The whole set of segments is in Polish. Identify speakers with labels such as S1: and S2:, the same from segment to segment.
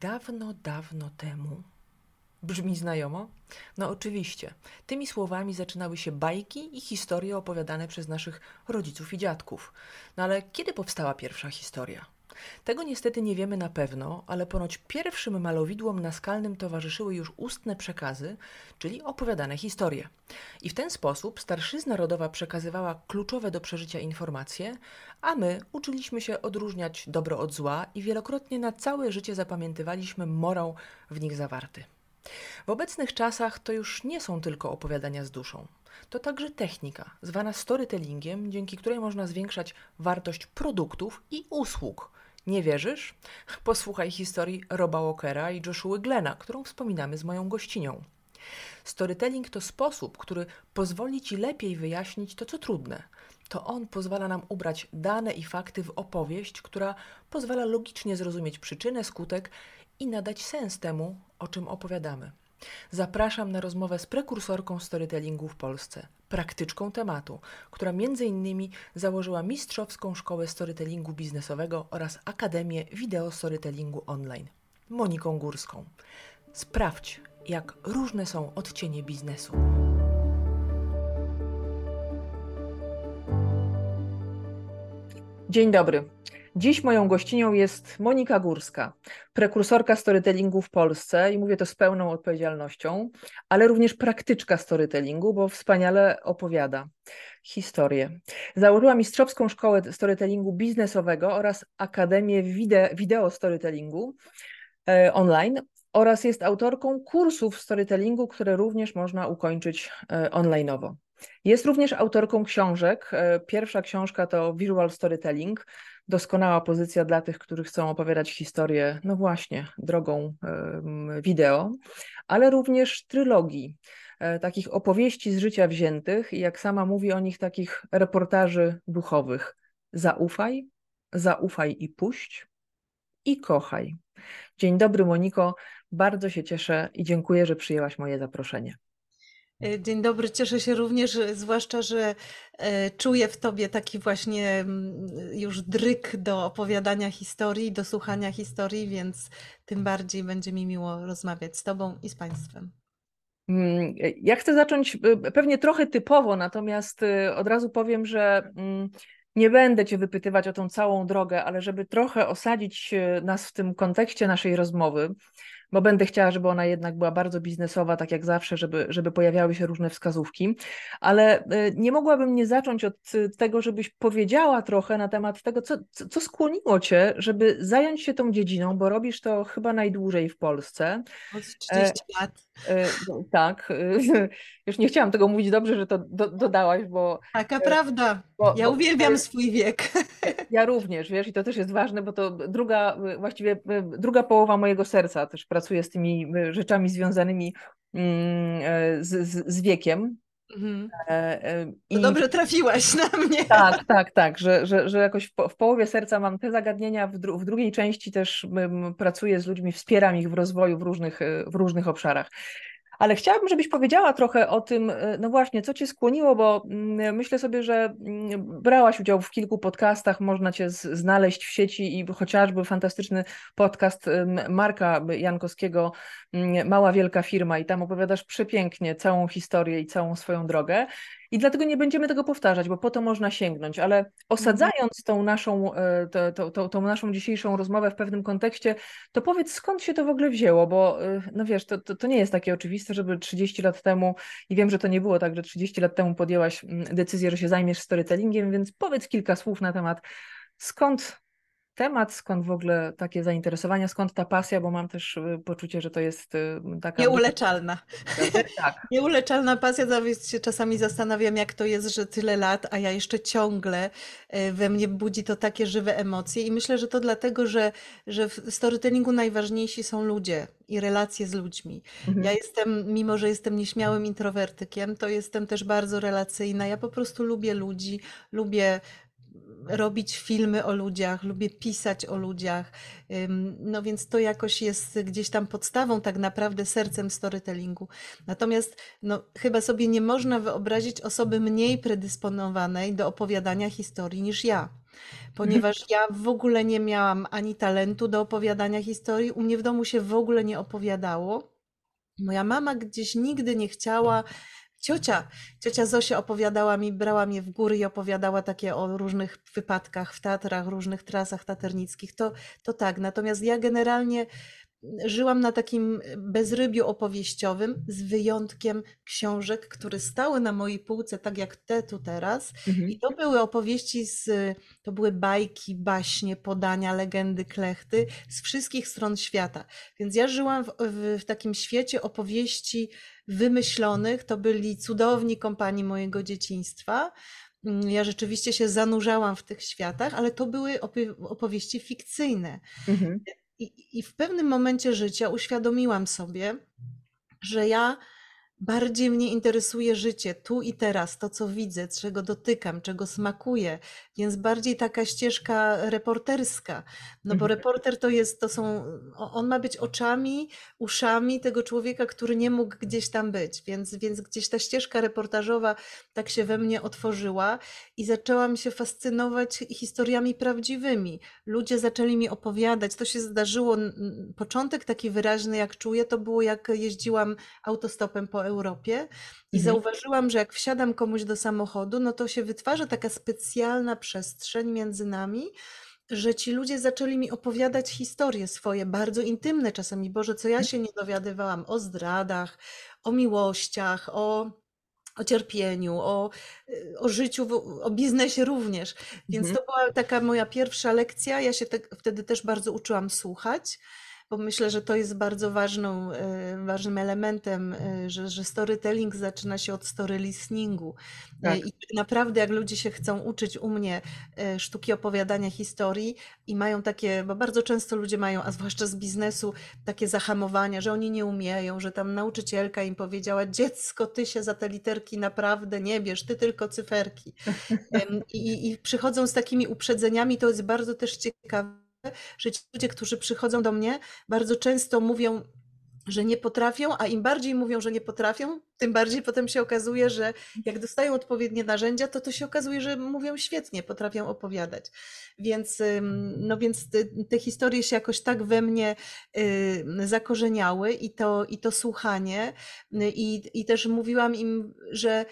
S1: Dawno, dawno temu. Brzmi znajomo? No oczywiście. Tymi słowami zaczynały się bajki i historie opowiadane przez naszych rodziców i dziadków. No ale kiedy powstała pierwsza historia? Tego niestety nie wiemy na pewno, ale ponoć pierwszym malowidłom naskalnym towarzyszyły już ustne przekazy, czyli opowiadane historie. I w ten sposób starszyzna rodowa przekazywała kluczowe do przeżycia informacje, a my uczyliśmy się odróżniać dobro od zła i wielokrotnie na całe życie zapamiętywaliśmy morał w nich zawarty. W obecnych czasach to już nie są tylko opowiadania z duszą. To także technika, zwana storytellingiem, dzięki której można zwiększać wartość produktów i usług, nie wierzysz? Posłuchaj historii Roba Walkera i Joshua Glena, którą wspominamy z moją gościnią. Storytelling to sposób, który pozwoli ci lepiej wyjaśnić to, co trudne. To on pozwala nam ubrać dane i fakty w opowieść, która pozwala logicznie zrozumieć przyczynę, skutek i nadać sens temu, o czym opowiadamy. Zapraszam na rozmowę z prekursorką storytellingu w Polsce, praktyczką tematu, która innymi założyła mistrzowską szkołę storytellingu biznesowego oraz Akademię Wideo Storytellingu Online, Moniką Górską. Sprawdź, jak różne są odcienie biznesu. Dzień dobry. Dziś moją gościnią jest Monika Górska, prekursorka storytellingu w Polsce i mówię to z pełną odpowiedzialnością, ale również praktyczka storytellingu, bo wspaniale opowiada historię. Założyła Mistrzowską Szkołę Storytellingu Biznesowego oraz Akademię Wide Wideo Storytellingu e, online oraz jest autorką kursów storytellingu, które również można ukończyć e, onlineowo. Jest również autorką książek. E, pierwsza książka to Visual Storytelling, doskonała pozycja dla tych, którzy chcą opowiadać historię, no właśnie, drogą wideo, ale również trylogii, e, takich opowieści z życia wziętych i jak sama mówi o nich, takich reportaży duchowych. Zaufaj, zaufaj i puść i kochaj. Dzień dobry, Moniko. Bardzo się cieszę i dziękuję, że przyjęłaś moje zaproszenie.
S2: E, dzień dobry, cieszę się również, zwłaszcza, że e, czuję w tobie taki właśnie mm, już dryk do opowiadania historii, do słuchania historii, więc tym bardziej będzie mi miło rozmawiać z tobą i z państwem.
S1: Mm, ja chcę zacząć e, pewnie trochę typowo, natomiast od razu powiem, że mm, nie będę Cię wypytywać o tą całą drogę, ale żeby trochę osadzić nas w tym kontekście naszej rozmowy, bo będę chciała, żeby ona jednak była bardzo biznesowa, tak jak zawsze, żeby, żeby pojawiały się różne wskazówki. Ale e, nie mogłabym nie zacząć od e, tego, żebyś powiedziała trochę na temat tego, co, co skłoniło Cię, żeby zająć się tą dziedziną, bo robisz to chyba najdłużej w Polsce.
S2: Od 30 lat.
S1: E, no, tak. Już nie chciałam tego mówić dobrze, że to do, dodałaś, bo.
S2: Taka prawda. Bo, ja bo, uwielbiam swój wiek.
S1: Ja również, wiesz, i to też jest ważne, bo to druga, właściwie druga połowa mojego serca też pracuje z tymi rzeczami związanymi mm, z, z, z wiekiem. Mhm.
S2: I... dobrze trafiłaś na mnie.
S1: Tak, tak, tak, że, że, że jakoś w, w połowie serca mam te zagadnienia, w, dru w drugiej części też pracuję z ludźmi, wspieram ich w rozwoju w różnych, w różnych obszarach. Ale chciałabym, żebyś powiedziała trochę o tym, e, no właśnie, co cię skłoniło, bo mm, myślę sobie, że mm, brałaś udział w kilku podcastach, można cię znaleźć w sieci i chociażby fantastyczny podcast Marka Jankowskiego, mm, Mała Wielka Firma, i tam opowiadasz przepięknie całą historię i całą swoją drogę. I dlatego nie będziemy tego powtarzać, bo po to można sięgnąć, ale osadzając tą naszą, e, to, to, tą naszą dzisiejszą rozmowę w pewnym kontekście, to powiedz skąd się to w ogóle wzięło, bo e, no wiesz, to, to, to nie jest takie oczywiste, żeby 30 lat temu, i wiem, że to nie było tak, że 30 lat temu podjęłaś mm, decyzję, że się zajmiesz storytellingiem, więc powiedz kilka słów na temat, skąd temat, skąd w ogóle takie zainteresowania, skąd ta pasja, bo mam też y, poczucie, że to jest y, taka...
S2: Nieuleczalna. Tak. Nieuleczalna pasja, nawet się czasami zastanawiam, jak to jest, że tyle lat, a ja jeszcze ciągle y, we mnie budzi to takie żywe emocje i myślę, że to dlatego, że, że w storytellingu najważniejsi są ludzie i relacje z ludźmi. Mhm. Ja jestem, mimo że jestem nieśmiałym introwertykiem, to jestem też bardzo relacyjna. Ja po prostu lubię ludzi, lubię robić filmy o ludziach, lubię pisać o ludziach. No więc to jakoś jest gdzieś tam podstawą, tak naprawdę sercem storytellingu. Natomiast no, chyba sobie nie można wyobrazić osoby mniej predysponowanej do opowiadania historii niż ja. ponieważ ja w ogóle nie miałam ani talentu do opowiadania historii. U mnie w domu się w ogóle nie opowiadało. Moja mama gdzieś nigdy nie chciała. Ciocia, ciocia Zosia opowiadała mi, brała mnie w góry i opowiadała takie o różnych wypadkach w Tatrach, różnych trasach taternickich. To, to tak. Natomiast ja generalnie żyłam na takim bezrybiu opowieściowym, z wyjątkiem książek, które stały na mojej półce, tak jak te tu teraz. Mhm. I to były opowieści, z, to były bajki, baśnie, podania, legendy, klechty z wszystkich stron świata. Więc ja żyłam w, w, w takim świecie opowieści wymyślonych. To byli cudowni kompanii mojego dzieciństwa. Ja rzeczywiście się zanurzałam w tych światach, ale to były opowieści fikcyjne. Mhm. I, w pewnym momencie życia uświadomiłam sobie, że ja bardziej mnie interesuje życie tu i teraz, to co widzę, czego dotykam, czego smakuję, więc bardziej taka ścieżka reporterska. No bo mhm. reporter to jest, to są, on ma być oczami, uszami tego człowieka, który nie mógł gdzieś tam być, więc, więc gdzieś ta ścieżka reportażowa tak się we mnie otworzyła i zaczęłam się fascynować historiami prawdziwymi. Ludzie zaczęli mi opowiadać, to się zdarzyło, początek taki wyraźny, jak czuję, to było jak jeździłam autostopem po Europie i mhm. zauważyłam, że jak wsiadam komuś do samochodu, no to się wytwarza taka specjalna przestrzeń między nami, że ci ludzie zaczęli mi opowiadać historie swoje, bardzo intymne czasami, Boże, co ja mhm. się nie dowiadywałam o zdradach, o miłościach, o, o cierpieniu, o, o życiu, o biznesie również. Więc mhm. to była taka moja pierwsza lekcja. Ja się te, wtedy też bardzo uczyłam słuchać bo myślę, że to jest bardzo ważną, e, ważnym elementem, e, że, że storytelling zaczyna się od story listeningu. E, tak. I naprawdę, jak ludzie się chcą uczyć u mnie sztuki opowiadania historii i mają takie, bo bardzo często ludzie mają, a zwłaszcza z biznesu, takie zahamowania, że oni nie umieją, że tam nauczycielka im powiedziała: Dziecko, ty się za te literki naprawdę nie bierz, ty tylko cyferki. I, i przychodzą z takimi uprzedzeniami, to jest bardzo też ciekawe że ci ludzie, którzy przychodzą do mnie, bardzo często mówią, że nie potrafią, a im bardziej mówią, że nie potrafią, tym bardziej potem się okazuje, że jak dostają odpowiednie narzędzia, to to się okazuje, że mówią świetnie, potrafią opowiadać. Więc, no więc te, te historie się jakoś tak we mnie zakorzeniały i to, i to słuchanie. I, I też mówiłam im, że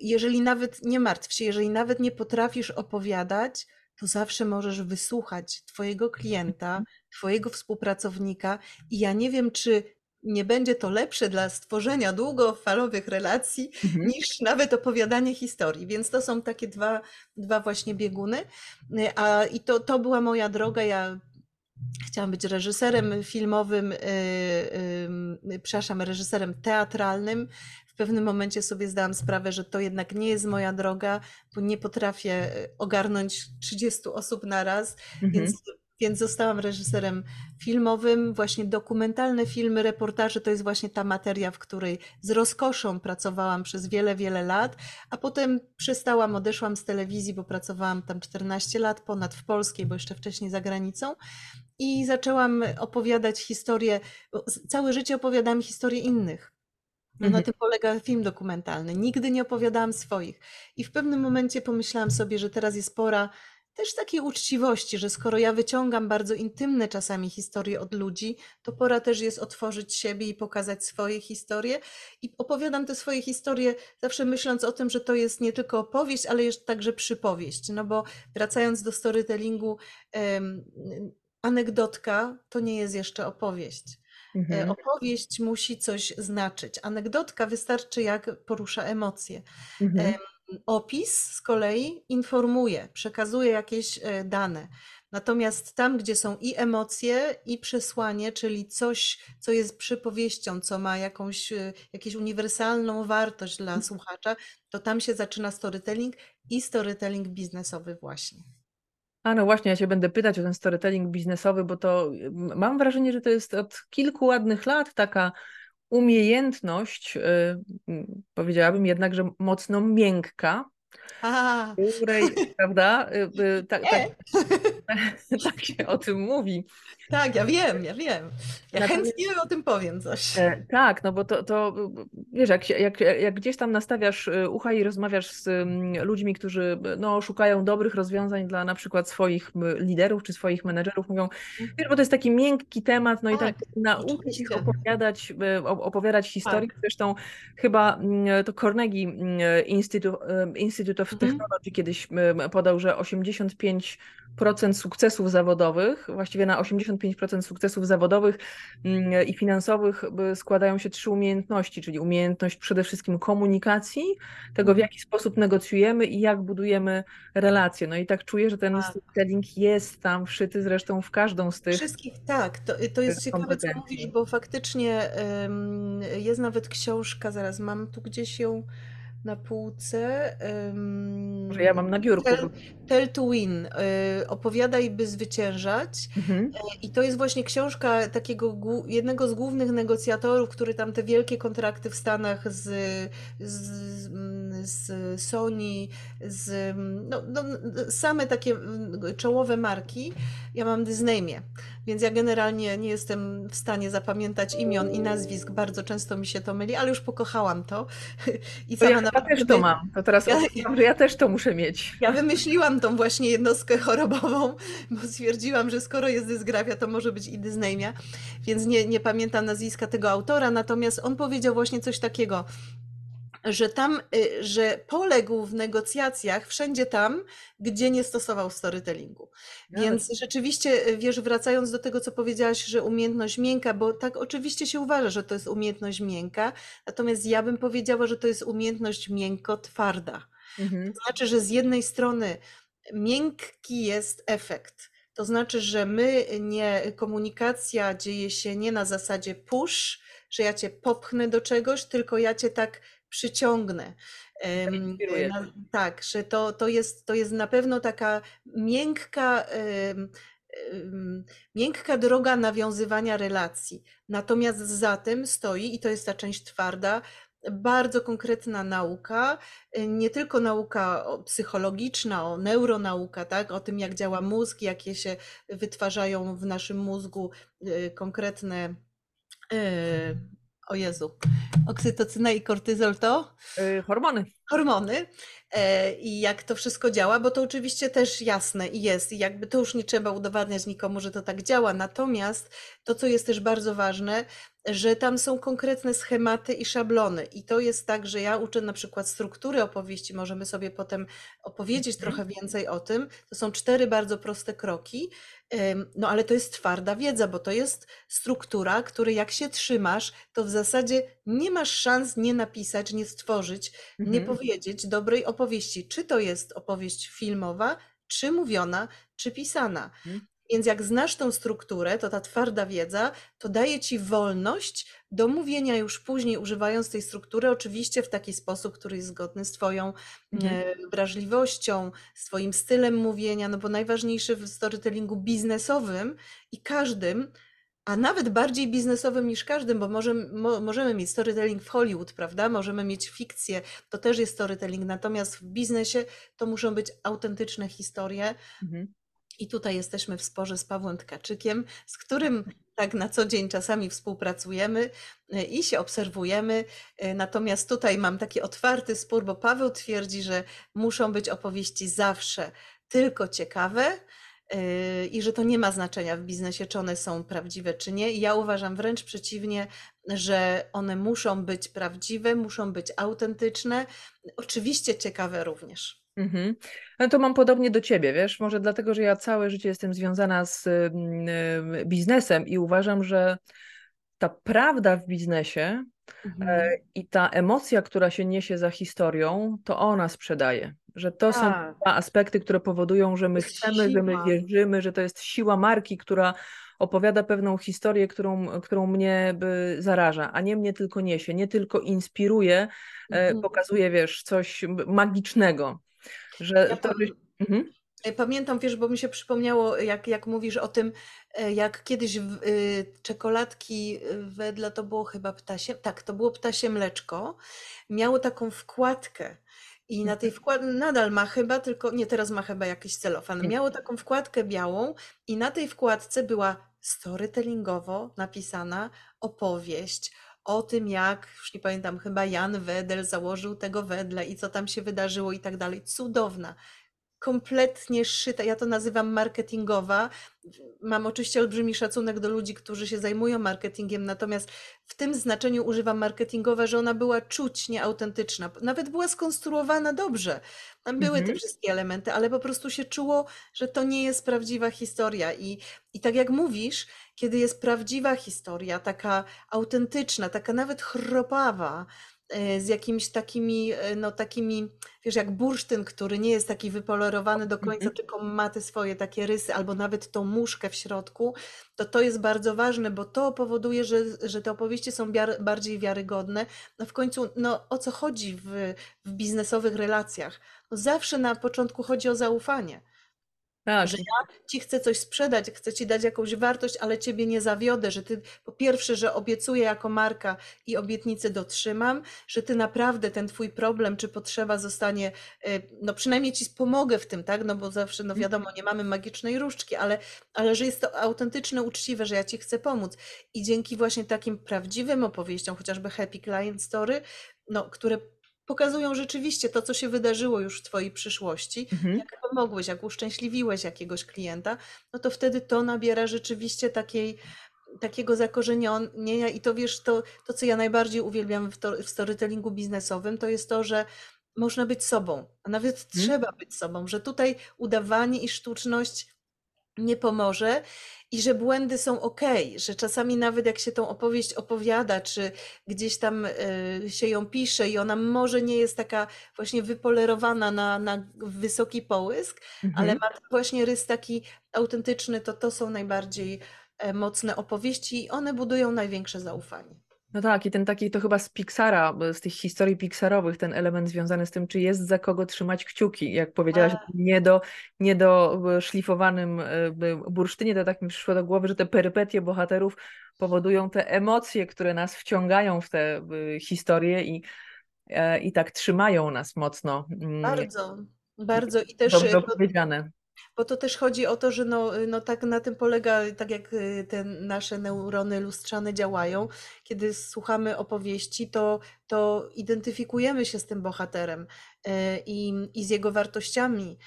S2: jeżeli nawet nie martw się, jeżeli nawet nie potrafisz opowiadać, to zawsze możesz wysłuchać Twojego klienta, mhm. Twojego współpracownika i ja nie wiem, czy nie będzie to lepsze dla stworzenia długofalowych relacji mhm. niż nawet opowiadanie historii. Więc to są takie dwa, dwa właśnie bieguny. A, I to, to była moja droga. Ja chciałam być reżyserem filmowym, yy, yy, przepraszam, reżyserem teatralnym pewnym momencie sobie zdałam sprawę, że to jednak nie jest moja droga, bo nie potrafię e, ogarnąć 30 osób na raz, mhm. więc więc zostałam reżyserem filmowym. Właśnie dokumentalne filmy, reportaże to jest właśnie ta materia, w której z rozkoszą pracowałam przez wiele, wiele lat, a potem przestałam, odeszłam z telewizji, bo pracowałam tam 14 lat, ponad w polskiej, bo jeszcze wcześniej za granicą. I zaczęłam opowiadać historię, całe życie opowiadałam historię innych. No, na mhm. tym polega film dokumentalny. Nigdy nie opowiadałam swoich. I w pewnym momencie pomyślałam sobie, że teraz jest pora też takiej uczciwości, że skoro ja wyciągam bardzo intymne czasami historie od ludzi, to pora też jest otworzyć siebie i pokazać swoje historie. I opowiadam te swoje historie zawsze myśląc o tym, że to jest nie tylko opowieść, ale jest także przypowieść. No bo wracając do storytellingu, anegdotka to nie jest jeszcze opowieść. E, mhm. Opowieść musi coś znaczyć. Anegdotka wystarczy, jak porusza emocje. Mhm. Opis z kolei informuje, przekazuje jakieś e, dane. Natomiast tam, gdzie są i emocje, i przesłanie, czyli coś, co jest przypowieścią, co ma jakąś, e, jakąś uniwersalną wartość dla mhm. słuchacza, to tam się zaczyna storytelling i storytelling biznesowy właśnie.
S1: A no właśnie, ja się będę pytać o ten storytelling biznesowy, bo to mam wrażenie, że to jest od kilku ładnych lat taka umiejętność, yy, powiedziałabym jednak, że mocno miękka,
S2: A,
S1: której, prawda, tak, tak, tak się o tym mówi.
S2: Tak, ja wiem, ja wiem. Ja
S1: Natomiast-
S2: chętnie o tym powiem coś.
S1: E, Tak, no bo to, to wiesz, jak, jak, jak gdzieś tam nastawiasz y, ucha i rozmawiasz z mm, ludźmi, którzy no, szukają dobrych rozwiązań dla na przykład swoich liderów czy swoich menedżerów, mówią, wiesz, bo to jest taki miękki temat, no i tak
S2: Tak,
S1: nauczyć ich opowiadać, y, op- opowiadać historię.
S2: Tak.
S1: Zresztą chyba mm, to Carnegie mm, Institute, y, Institute of
S2: Mhm.
S1: Technology kiedyś y, podał, że 85% sukcesów zawodowych, właściwie na 85% sukcesów zawodowych mm, i finansowych y, składają się trzy umiejętności, czyli umiejętność przede wszystkim komunikacji, tego w jaki sposób negocjujemy i jak budujemy relacje. No i tak czuję, że ten
S2: Tak.
S1: storytelling jest tam wszyty zresztą w każdą z tych.
S2: Wszystkich tak, to, to jest
S1: tych
S2: ciekawe, co mówisz, bo faktycznie jest nawet książka, zaraz mam tu gdzieś ją na półce.
S1: Może ja mam na biurku.
S2: Tell, Tell to Win, y, opowiadaj, by zwyciężać.
S1: Mhm.
S2: I to jest właśnie książka takiego jednego z głównych negocjatorów, który tam te wielkie kontrakty w Stanach z, z, z Sony, z no, no, same takie czołowe marki. Ja mam Disneymie, więc ja generalnie nie jestem w stanie zapamiętać imion i nazwisk, bardzo często mi się to myli, ale już pokochałam to. I
S1: To ja
S2: nawet
S1: też to mam. To teraz
S2: Ja-
S1: odkryłam, że ja też to muszę mieć.
S2: ja wymyśliłam tą właśnie jednostkę chorobową, bo stwierdziłam, że skoro jest dysgrafia, to może być i dysneimia, więc nie, nie pamiętam nazwiska tego autora, natomiast on powiedział właśnie coś takiego, że tam, y, że poległ w negocjacjach wszędzie tam, gdzie nie stosował storytellingu. Więc rzeczywiście, y, wiesz, wracając do tego, co powiedziałaś, że umiejętność miękka, bo tak oczywiście się uważa, że to jest umiejętność miękka, natomiast ja bym powiedziała, że to jest umiejętność miękko-twarda.
S1: Mhm.
S2: To znaczy, że z jednej strony miękki jest efekt. To znaczy, że my nie, komunikacja dzieje się nie na zasadzie push, że ja cię popchnę do czegoś, tylko ja cię tak przyciągnę. Na- tak, że to, to, jest, to jest na pewno taka miękka, miękka droga nawiązywania relacji. Natomiast za tym stoi, i to jest ta część twarda, bardzo konkretna nauka, y, nie tylko nauka psychologiczna, o neuronauka, tak, o tym jak działa mózg, jakie się wytwarzają w naszym mózgu y, konkretne, y, o Jezu, oksytocyna i kortyzol to?
S1: Y, Hormony.
S2: hormony e, i jak to wszystko działa, bo to oczywiście też jasne i jest, i jakby to już nie trzeba udowadniać nikomu, że to tak działa. Natomiast to, co jest też bardzo ważne, że tam są konkretne schematy i szablony. I to jest tak, że ja uczę na przykład struktury opowieści, możemy sobie potem opowiedzieć
S1: Mhm.
S2: trochę więcej o tym. To są cztery bardzo proste kroki, no ale to jest twarda wiedza, bo to jest struktura, której jak się trzymasz, to w zasadzie nie masz szans nie napisać, nie stworzyć nie
S1: Mhm.
S2: powiedzieć dobrej opowieści. Czy to jest opowieść filmowa, czy mówiona, czy pisana.
S1: Mhm.
S2: Więc jak znasz tą strukturę, to ta twarda wiedza, to daje ci wolność do mówienia już później, używając tej struktury, oczywiście w taki sposób, który jest zgodny z Twoją
S1: Mhm.
S2: e, wrażliwością, z Twoim stylem mówienia, no bo najważniejsze w storytellingu biznesowym i każdym, a nawet bardziej biznesowym niż każdym, bo możemy, mo, możemy mieć storytelling w Hollywood, prawda? Możemy mieć fikcję, to też jest storytelling, natomiast w biznesie to muszą być autentyczne historie.
S1: Mhm.
S2: I tutaj jesteśmy w sporze z Pawłem Tkaczykiem, z którym tak na co dzień czasami współpracujemy e, i się obserwujemy. E, Natomiast tutaj mam taki otwarty spór, bo Paweł twierdzi, że muszą być opowieści zawsze tylko ciekawe e, i że to nie ma znaczenia w biznesie, czy one są prawdziwe, czy nie. Ja uważam wręcz przeciwnie, że one muszą być prawdziwe, muszą być autentyczne, oczywiście ciekawe również.
S1: Mhm. No to mam podobnie do ciebie, wiesz, może dlatego, że ja całe życie jestem związana z mm, y, biznesem i uważam, że ta prawda w biznesie
S2: Mhm.
S1: i ta emocja, która się niesie za historią, to ona sprzedaje. Że to są
S2: Tak.
S1: dwa aspekty, które powodują, że my chcemy, że my
S2: siła.
S1: wierzymy, że to jest siła marki, która opowiada pewną historię, którą, którą mnie by zaraża, a nie mnie tylko niesie, nie tylko inspiruje, e,
S2: Mhm.
S1: pokazuje, wiesz, coś magicznego. Że
S2: Ja
S1: to, mhm.
S2: E, Pamiętam, wiesz, bo mi się przypomniało, jak, jak mówisz o tym, e, jak kiedyś w, y, czekoladki wedle, to było chyba ptasie, tak, to było ptasie mleczko, miało taką wkładkę I na tej wkładce, nadal ma chyba, tylko nie teraz ma chyba jakiś celofan. Miało taką wkładkę białą i na tej wkładce była storytellingowo napisana opowieść o tym, jak, już nie pamiętam, chyba Jan Wedel założył tego wedle i co tam się wydarzyło i tak dalej. Cudowna kompletnie szyta, ja to nazywam marketingowa. Mam oczywiście olbrzymi szacunek do ludzi, którzy się zajmują marketingiem, natomiast w tym znaczeniu używam marketingowa, że ona była czuć nieautentyczna. Nawet była skonstruowana dobrze. Tam były mhm. te wszystkie elementy, ale po prostu się czuło, że to nie jest prawdziwa historia. I, I tak jak mówisz, kiedy jest prawdziwa historia, taka autentyczna, taka nawet chropawa, E, z jakimiś takimi, e, no takimi, wiesz, jak bursztyn, który nie jest taki wypolerowany do końca, mm -hmm. tylko ma te swoje takie rysy, albo nawet tą muszkę w środku, to to jest bardzo ważne, bo to powoduje, że, że te opowieści są bardziej wiarygodne. No w końcu, no o co chodzi w, w biznesowych relacjach? No zawsze na początku chodzi o zaufanie. Tak. Że ja ci chcę coś sprzedać, chcę ci dać jakąś wartość, ale ciebie nie zawiodę, że ty po pierwsze, że obiecuję jako marka i obietnicę dotrzymam, że ty naprawdę ten twój problem czy potrzeba zostanie, y, no przynajmniej ci pomogę w tym, tak? No bo zawsze, no mhm. wiadomo, nie mamy magicznej różdżki, ale, ale że jest to autentyczne, uczciwe, że ja ci chcę pomóc. I dzięki właśnie takim prawdziwym opowieściom, chociażby Happy Client Story, no, które pokazują rzeczywiście to, co się wydarzyło już w Twojej przyszłości, mhm. jak pomogłeś, jak uszczęśliwiłeś jakiegoś klienta, no to wtedy to nabiera rzeczywiście takiej takiego zakorzenienia i to wiesz, to, to co ja najbardziej uwielbiam w, to, w storytellingu biznesowym, to jest to, że można być sobą, a nawet hmm. trzeba być sobą, że tutaj udawanie i sztuczność nie pomoże i że błędy są ok, że czasami nawet jak się tą opowieść opowiada, czy gdzieś tam y, się ją pisze i ona może nie jest taka właśnie wypolerowana na, na wysoki połysk, mhm. ale ma właśnie rys taki autentyczny, to to są najbardziej e, mocne opowieści i one budują największe zaufanie.
S1: No tak, i ten taki to chyba z Pixara, z tych historii Pixarowych, ten element związany z tym, czy jest za kogo trzymać kciuki. Jak powiedziałaś, A. nie do, nie do e, szlifowanym e, bursztynie, to tak mi przyszło do głowy, że te perypetie bohaterów powodują te emocje, które nas wciągają w te historie i, e, i tak trzymają nas mocno.
S2: Mm, bardzo, bardzo i też...
S1: Dobrze powiedziane.
S2: Bo to też chodzi o to, że no, no tak na tym polega, tak jak y, te nasze neurony lustrzane działają. Kiedy słuchamy opowieści, to, to identyfikujemy się z tym bohaterem y, i, i z jego wartościami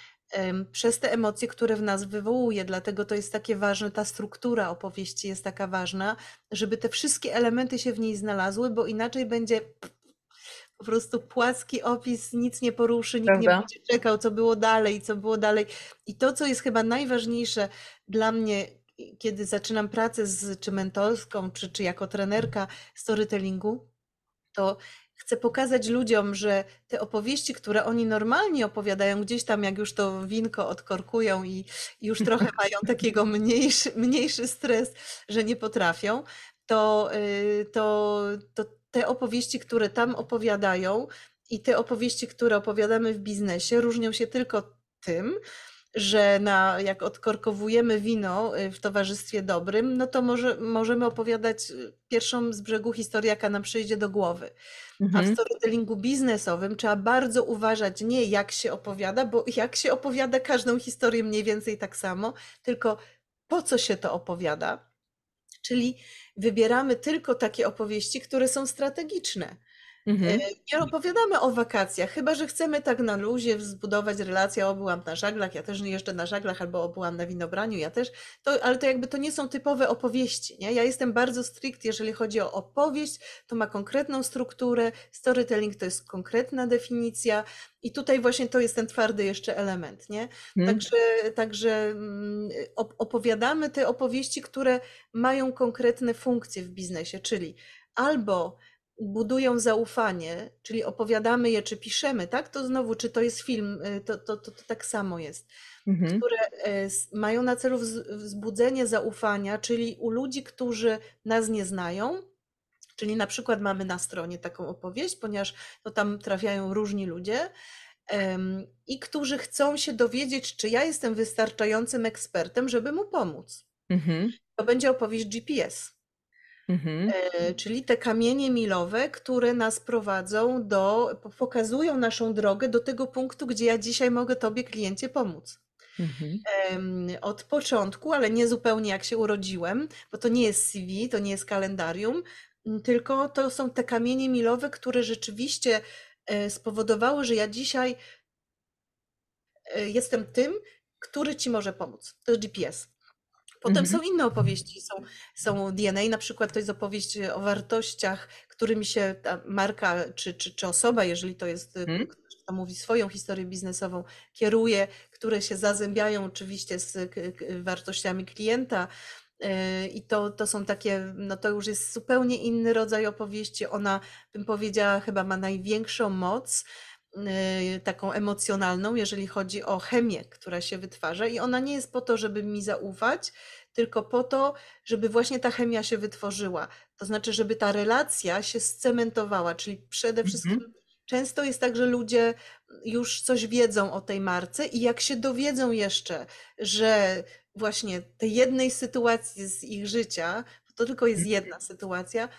S2: przez te emocje, które w nas wywołuje. Dlatego to jest takie ważne, ta struktura opowieści jest taka ważna, żeby te wszystkie elementy się w niej znalazły, bo inaczej będzie po prostu płaski opis, nic nie poruszy, nikt Prawda? nie będzie czekał, co było dalej, co było dalej. I to, co jest chyba najważniejsze dla mnie, kiedy zaczynam pracę z czy mentorską, czy, czy jako trenerka storytellingu, to chcę pokazać ludziom, że te opowieści, które oni normalnie opowiadają, gdzieś tam jak już to winko odkorkują i już trochę mają takiego mniejszy, mniejszy stres, że nie potrafią, to, y, to, to te opowieści, które tam opowiadają i te opowieści, które opowiadamy w biznesie, różnią się tylko tym, że na, jak odkorkowujemy wino y, w towarzystwie dobrym, no to może, możemy opowiadać y, pierwszą z brzegu historię, jaka nam przyjdzie do głowy. Mhm. A w mhm. storytellingu biznesowym trzeba bardzo uważać nie jak się opowiada, bo jak się opowiada każdą historię mniej więcej tak samo, tylko po co się to opowiada. Czyli wybieramy tylko takie opowieści, które są strategiczne. Mhm. Nie opowiadamy o wakacjach, chyba że chcemy tak na luzie zbudować relację, o byłam na żaglach, ja też nie jeżdżę na żaglach, albo o byłam na winobraniu, ja też, to, ale to jakby to nie są typowe opowieści, nie? Ja jestem bardzo strict, jeżeli chodzi o opowieść, to ma konkretną strukturę, storytelling to jest konkretna definicja i tutaj właśnie to jest ten twardy jeszcze element, nie? Hmm. Także, także mm, opowiadamy te opowieści, które mają konkretne funkcje w biznesie, czyli albo budują zaufanie, czyli opowiadamy je, czy piszemy, tak? To znowu, czy to jest film, y, to, to, to, to tak samo jest, mhm. które y, mają na celu wzbudzenie zaufania, czyli u ludzi, którzy nas nie znają, czyli na przykład mamy na stronie taką opowieść, ponieważ no, tam trafiają różni ludzie, i którzy chcą się dowiedzieć, czy ja jestem wystarczającym ekspertem, żeby mu pomóc. Mhm. To będzie opowieść GPS. Mhm. E, czyli te kamienie milowe, które nas prowadzą do, pokazują naszą drogę do tego punktu, gdzie ja dzisiaj mogę Tobie, kliencie, pomóc. Mhm. Od początku, ale nie zupełnie jak się urodziłem, bo to nie jest CV, to nie jest kalendarium, tylko to są te kamienie milowe, które rzeczywiście e, spowodowały, że ja dzisiaj e, jestem tym, który ci może pomóc. To jest GPS. Potem mhm. są inne opowieści, są, są DNA, na przykład to jest opowieść o wartościach, którymi się ta marka czy, czy, czy osoba, jeżeli to jest, mhm. kto mówi swoją historię biznesową, kieruje, które się zazębiają oczywiście z wartościami klienta. Y, I to, to są takie, no to już jest zupełnie inny rodzaj opowieści. Ona, bym powiedziała, chyba ma największą moc, taką emocjonalną, jeżeli chodzi o chemię, która się wytwarza, i ona nie jest po to, żeby mi zaufać, tylko po to, żeby właśnie ta chemia się wytworzyła. To znaczy, żeby ta relacja się scementowała, czyli przede wszystkim mhm. często jest tak, że ludzie już coś wiedzą o tej marce i jak się dowiedzą jeszcze, że właśnie tej jednej sytuacji z ich życia, to tylko jest mhm. jedna sytuacja,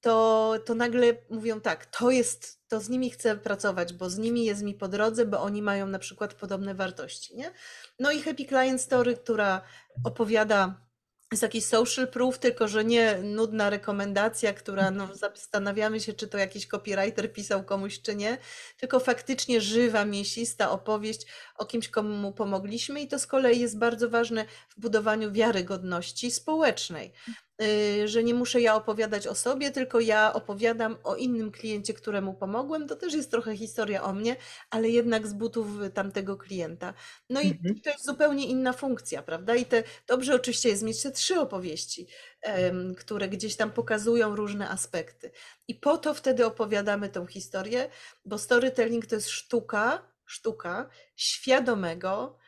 S2: to, to nagle mówią tak, to jest, to z nimi chcę pracować, bo z nimi jest mi po drodze, bo oni mają na przykład podobne wartości, nie? No i Happy Client Story, która opowiada jest jakiś social proof, tylko że nie nudna rekomendacja, która no, zastanawiamy się, czy to jakiś copywriter pisał komuś, czy nie, tylko faktycznie żywa, mięsista opowieść o kimś, komu pomogliśmy i to z kolei jest bardzo ważne w budowaniu wiarygodności społecznej. Y, że nie muszę ja opowiadać o sobie, tylko ja opowiadam o innym kliencie, któremu pomogłem. To też jest trochę historia o mnie, ale jednak z butów tamtego klienta. No i mhm. to jest zupełnie inna funkcja, prawda? I te, dobrze oczywiście jest mieć te trzy opowieści, um, które gdzieś tam pokazują różne aspekty. I po to wtedy opowiadamy tą historię, bo storytelling to jest sztuka, sztuka świadomego,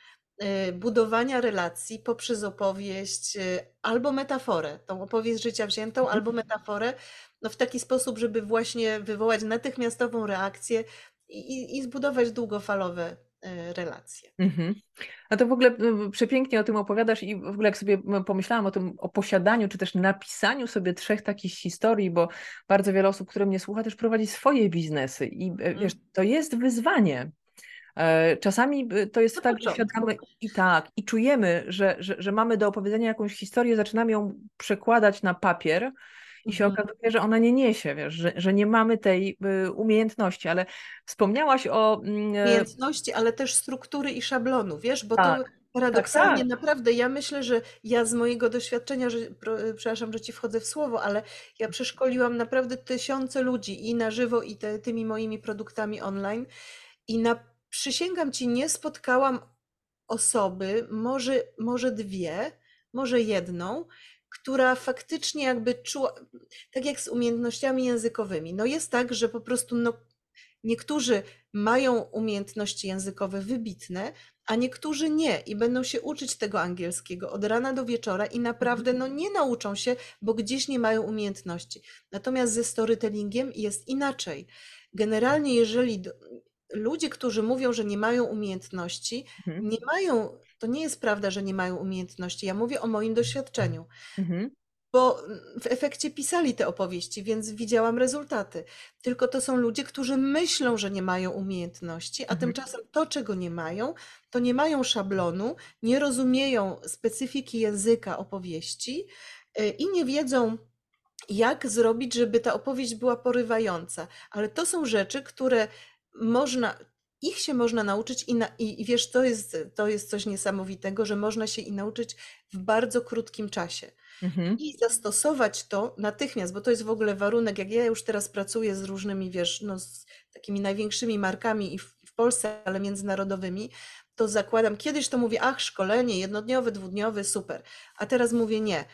S2: budowania relacji poprzez opowieść y, albo metaforę, tą opowieść życia wziętą, mhm. albo metaforę, no w taki sposób, żeby właśnie wywołać natychmiastową reakcję i, i zbudować długofalowe y, relacje. Mhm.
S1: A to w ogóle przepięknie o tym opowiadasz i w ogóle jak sobie pomyślałam o tym, o posiadaniu, czy też napisaniu sobie trzech takich historii, bo bardzo wiele osób, które mnie słucha, też prowadzi swoje biznesy i wiesz, mhm. to jest wyzwanie, E, czasami y, to jest tak, że świadamy i tak, i czujemy, że, że, że mamy do opowiedzenia jakąś historię, zaczynamy ją przekładać na papier i się mhm. okazuje, że ona nie niesie, wiesz, że, że nie mamy tej y, umiejętności, ale wspomniałaś o...
S2: Mm, e, umiejętności, ale też struktury i szablonu, wiesz, bo tak. to Paradoksalnie, tak, tak. naprawdę, ja myślę, że ja z mojego doświadczenia, że, przepraszam, że ci wchodzę w słowo, ale ja przeszkoliłam naprawdę tysiące ludzi i na żywo, i te, tymi moimi produktami online. I na Przysięgam ci, nie spotkałam osoby, może, może dwie, może jedną, która faktycznie jakby czuła, tak jak z umiejętnościami językowymi. No jest tak, że po prostu no, niektórzy mają umiejętności językowe wybitne, a niektórzy nie i będą się uczyć tego angielskiego od rana do wieczora i naprawdę no, nie nauczą się, bo gdzieś nie mają umiejętności. Natomiast ze storytellingiem jest inaczej. Generalnie, jeżeli ludzie, którzy mówią, że nie mają umiejętności, mhm. nie mają, to nie jest prawda, że nie mają umiejętności. Ja mówię o moim doświadczeniu. Mhm. Bo w efekcie pisali te opowieści, więc widziałam rezultaty. Tylko to są ludzie, którzy myślą, że nie mają umiejętności, a mhm. tymczasem to, czego nie mają, to nie mają szablonu, nie rozumieją specyfiki języka opowieści y, i nie wiedzą, jak zrobić, żeby ta opowieść była porywająca. Ale to są rzeczy, które można, ich się można nauczyć i, na, i, i wiesz, to jest, to jest coś niesamowitego, że można się i nauczyć w bardzo krótkim czasie. Mhm. I zastosować to natychmiast, bo to jest w ogóle warunek, jak ja już teraz pracuję z różnymi, wiesz, no, z takimi największymi markami i w, w Polsce, ale międzynarodowymi, to zakładam, kiedyś to mówię, ach, szkolenie jednodniowe, dwudniowe, super, a teraz mówię nie.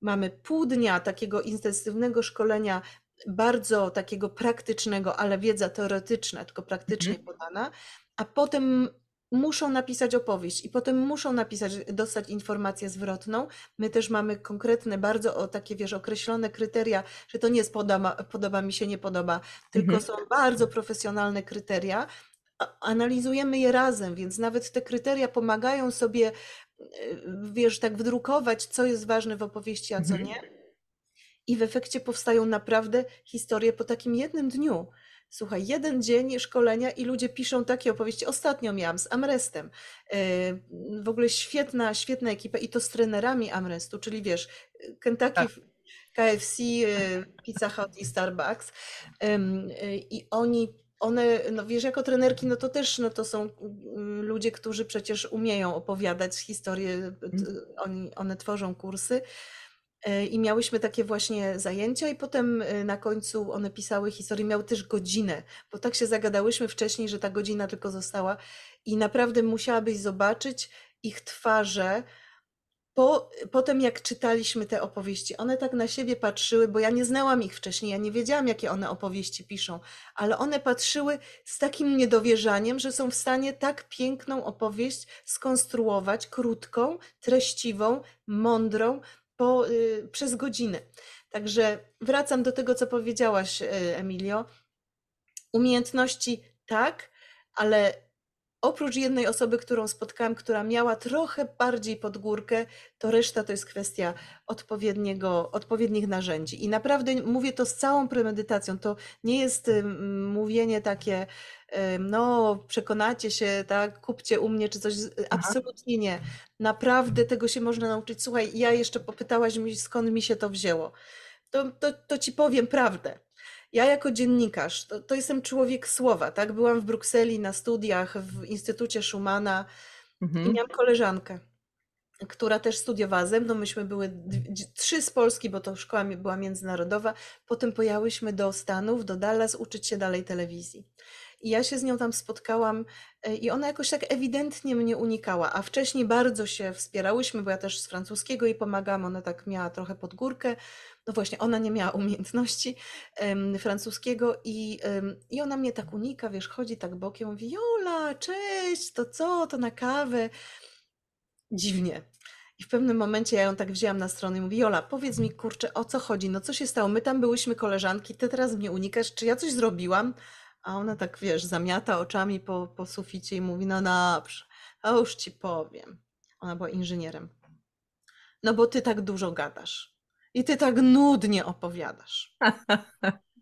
S2: Mamy pół dnia takiego intensywnego szkolenia bardzo takiego praktycznego, ale wiedza teoretyczna, tylko praktycznie mhm. podana, a potem muszą napisać opowieść i potem muszą napisać, dostać informację zwrotną. My też mamy konkretne, bardzo o takie, wiesz, określone kryteria, że to nie jest podoba, podoba mi się, nie podoba, tylko mhm. są bardzo profesjonalne kryteria. Analizujemy je razem, więc nawet te kryteria pomagają sobie, e, wiesz, tak wdrukować, co jest ważne w opowieści, a co mhm. nie i w efekcie powstają naprawdę historie po takim jednym dniu. Słuchaj, jeden dzień szkolenia i ludzie piszą takie opowieści. Ostatnio miałam z Amrestem. E, w ogóle świetna, świetna ekipa i to z trenerami Amrestu, czyli wiesz, Kentucky, tak. KFC, e, Pizza Hut i Starbucks. I oni one, no wiesz, jako trenerki, no to też no to są ludzie, którzy przecież umieją opowiadać historię, mm. oni, one tworzą kursy. E, I miałyśmy takie właśnie zajęcia, i potem e, na końcu one pisały historię, miały też godzinę, bo tak się zagadałyśmy wcześniej, że ta godzina tylko została, i naprawdę musiałabyś zobaczyć ich twarze, po, potem jak czytaliśmy te opowieści, one tak na siebie patrzyły, bo ja nie znałam ich wcześniej, ja nie wiedziałam, jakie one opowieści piszą, ale one patrzyły z takim niedowierzaniem, że są w stanie tak piękną opowieść skonstruować, krótką, treściwą, mądrą, po, y, przez godzinę. Także wracam do tego, co powiedziałaś, y, Emilio. Umiejętności tak, ale oprócz jednej osoby, którą spotkałam, która miała trochę bardziej pod górkę, to reszta to jest kwestia odpowiedniego, odpowiednich narzędzi. I naprawdę mówię to z całą premedytacją. To nie jest mówienie takie, no, przekonacie się, tak, kupcie u mnie czy coś. Absolutnie nie. Naprawdę tego się można nauczyć. Słuchaj, ja jeszcze popytałaś mi, skąd mi się to wzięło. To, to, to ci powiem prawdę. Ja jako dziennikarz, to, to jestem człowiek słowa, tak? Byłam w Brukseli na studiach w Instytucie Schumana mhm. i miałam koleżankę, która też studiowała ze mną. Myśmy były trzy z Polski, bo to szkoła była międzynarodowa. Potem pojechałyśmy do Stanów, do Dallas, uczyć się dalej telewizji. I ja się z nią tam spotkałam e, i ona jakoś tak ewidentnie mnie unikała, a wcześniej bardzo się wspierałyśmy, bo ja też z francuskiego jej pomagałam, ona tak miała trochę pod górkę. No właśnie, ona nie miała umiejętności um, francuskiego i, um, i ona mnie tak unika, wiesz, chodzi tak bokiem, mówi Jola, cześć, to co, to na kawę. Dziwnie. I w pewnym momencie ja ją tak wzięłam na stronę i mówi, Jola, powiedz mi, kurczę, o co chodzi? No co się stało? My tam byłyśmy koleżanki, ty teraz mnie unikasz, czy ja coś zrobiłam? A ona tak, wiesz, zamiata oczami po, po suficie i mówi, no dobrze, a już ci powiem. Ona była inżynierem. No bo ty tak dużo gadasz. I ty tak nudnie opowiadasz.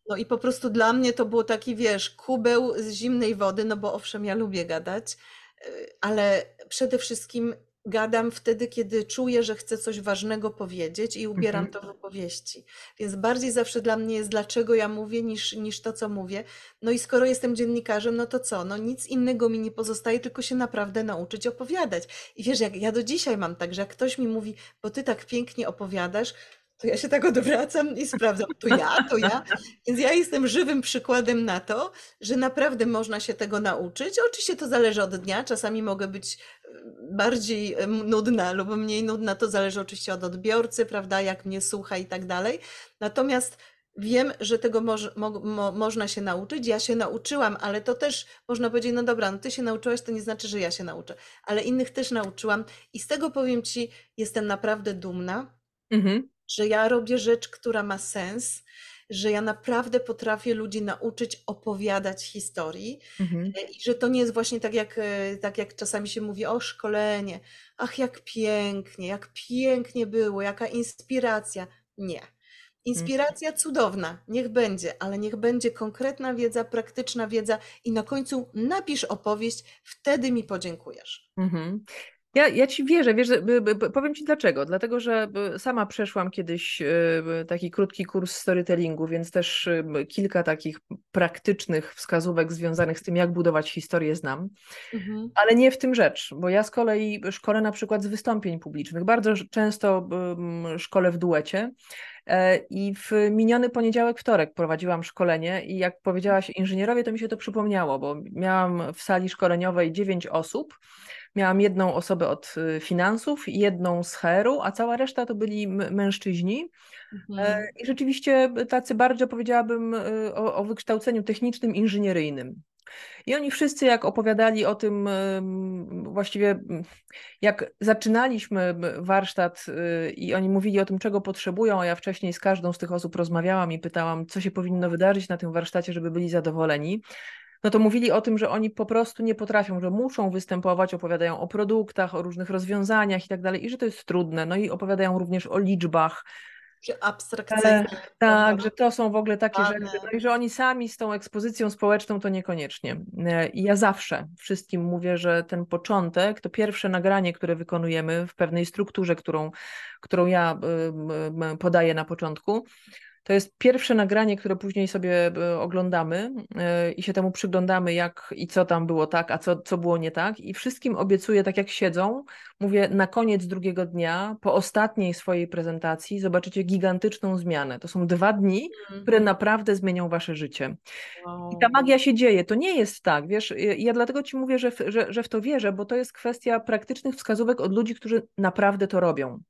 S2: No i po prostu dla mnie to było taki, wiesz, kubeł z zimnej wody, no bo owszem, ja lubię gadać, y, ale przede wszystkim gadam wtedy, kiedy czuję, że chcę coś ważnego powiedzieć i ubieram mhm. to w opowieści. Więc bardziej zawsze dla mnie jest, dlaczego ja mówię, niż, niż to, co mówię. No i skoro jestem dziennikarzem, no to co? No nic innego mi nie pozostaje, tylko się naprawdę nauczyć opowiadać. I wiesz, jak ja do dzisiaj mam tak, że jak ktoś mi mówi, bo ty tak pięknie opowiadasz, to ja się tak odwracam i sprawdzam, to ja, to ja. Więc ja jestem żywym przykładem na to, że naprawdę można się tego nauczyć. Oczywiście to zależy od dnia, czasami mogę być bardziej nudna lub mniej nudna, to zależy oczywiście od odbiorcy, prawda, jak mnie słucha i tak dalej. Natomiast wiem, że tego mo, mo, można się nauczyć. Ja się nauczyłam, ale to też można powiedzieć, no dobra, no ty się nauczyłaś, to nie znaczy, że ja się nauczę, ale innych też nauczyłam i z tego powiem ci, jestem naprawdę dumna, mhm. Że ja robię rzecz, która ma sens że ja naprawdę potrafię ludzi nauczyć opowiadać historii mhm. E, i że to nie jest właśnie tak jak, e, tak jak czasami się mówi o szkolenie, ach jak pięknie, jak pięknie było, jaka inspiracja. Nie. Inspiracja mhm. cudowna, niech będzie, ale niech będzie konkretna wiedza, praktyczna wiedza i na końcu napisz opowieść, wtedy mi podziękujesz. Mhm.
S1: Ja, ja ci wierzę, wiesz, powiem ci dlaczego. Dlatego, że sama przeszłam kiedyś e, taki krótki kurs storytellingu, więc też kilka takich praktycznych wskazówek związanych z tym, jak budować historię znam. Mhm. Ale nie w tym rzecz, bo ja z kolei szkolę na przykład z wystąpień publicznych. Bardzo często szkolę w duecie. E, I w miniony poniedziałek, wtorek prowadziłam szkolenie i jak powiedziałaś inżynierowie, to mi się to przypomniało, bo miałam w sali szkoleniowej dziewięć osób Miałam jedną osobę od y, finansów, jedną z HR-u, a cała reszta to byli mężczyźni. E, mhm. I rzeczywiście tacy bardzo powiedziałabym y, o, o wykształceniu technicznym, inżynieryjnym. I oni wszyscy, jak opowiadali o tym, właściwie jak zaczynaliśmy warsztat y, i oni mówili o tym, czego potrzebują, a ja wcześniej z każdą z tych osób rozmawiałam i pytałam, co się powinno wydarzyć na tym warsztacie, żeby byli zadowoleni no to mówili o tym, że oni po prostu nie potrafią, że muszą występować, opowiadają o produktach, o różnych rozwiązaniach i tak dalej, i że to jest trudne. No i opowiadają również o liczbach.
S2: abstrakcyjne. E,
S1: tak, że to są w ogóle takie rzeczy, no i że oni sami z tą ekspozycją społeczną to niekoniecznie. E, I ja zawsze wszystkim mówię, że ten początek, to pierwsze nagranie, które wykonujemy w pewnej strukturze, którą, którą ja podaję na początku, to jest pierwsze nagranie, które później sobie e, oglądamy e, i się temu przyglądamy, jak i co tam było tak, a co, co było nie tak. I wszystkim obiecuję, tak jak siedzą, mówię, na koniec drugiego dnia, po ostatniej swojej prezentacji, zobaczycie gigantyczną zmianę. To są dwa dni, które mhm. naprawdę zmienią wasze życie. Wow. I ta magia się dzieje. To nie jest tak, wiesz, ja dlatego ci mówię, że w, że, że w to wierzę, bo to jest kwestia praktycznych wskazówek od ludzi, którzy naprawdę to robią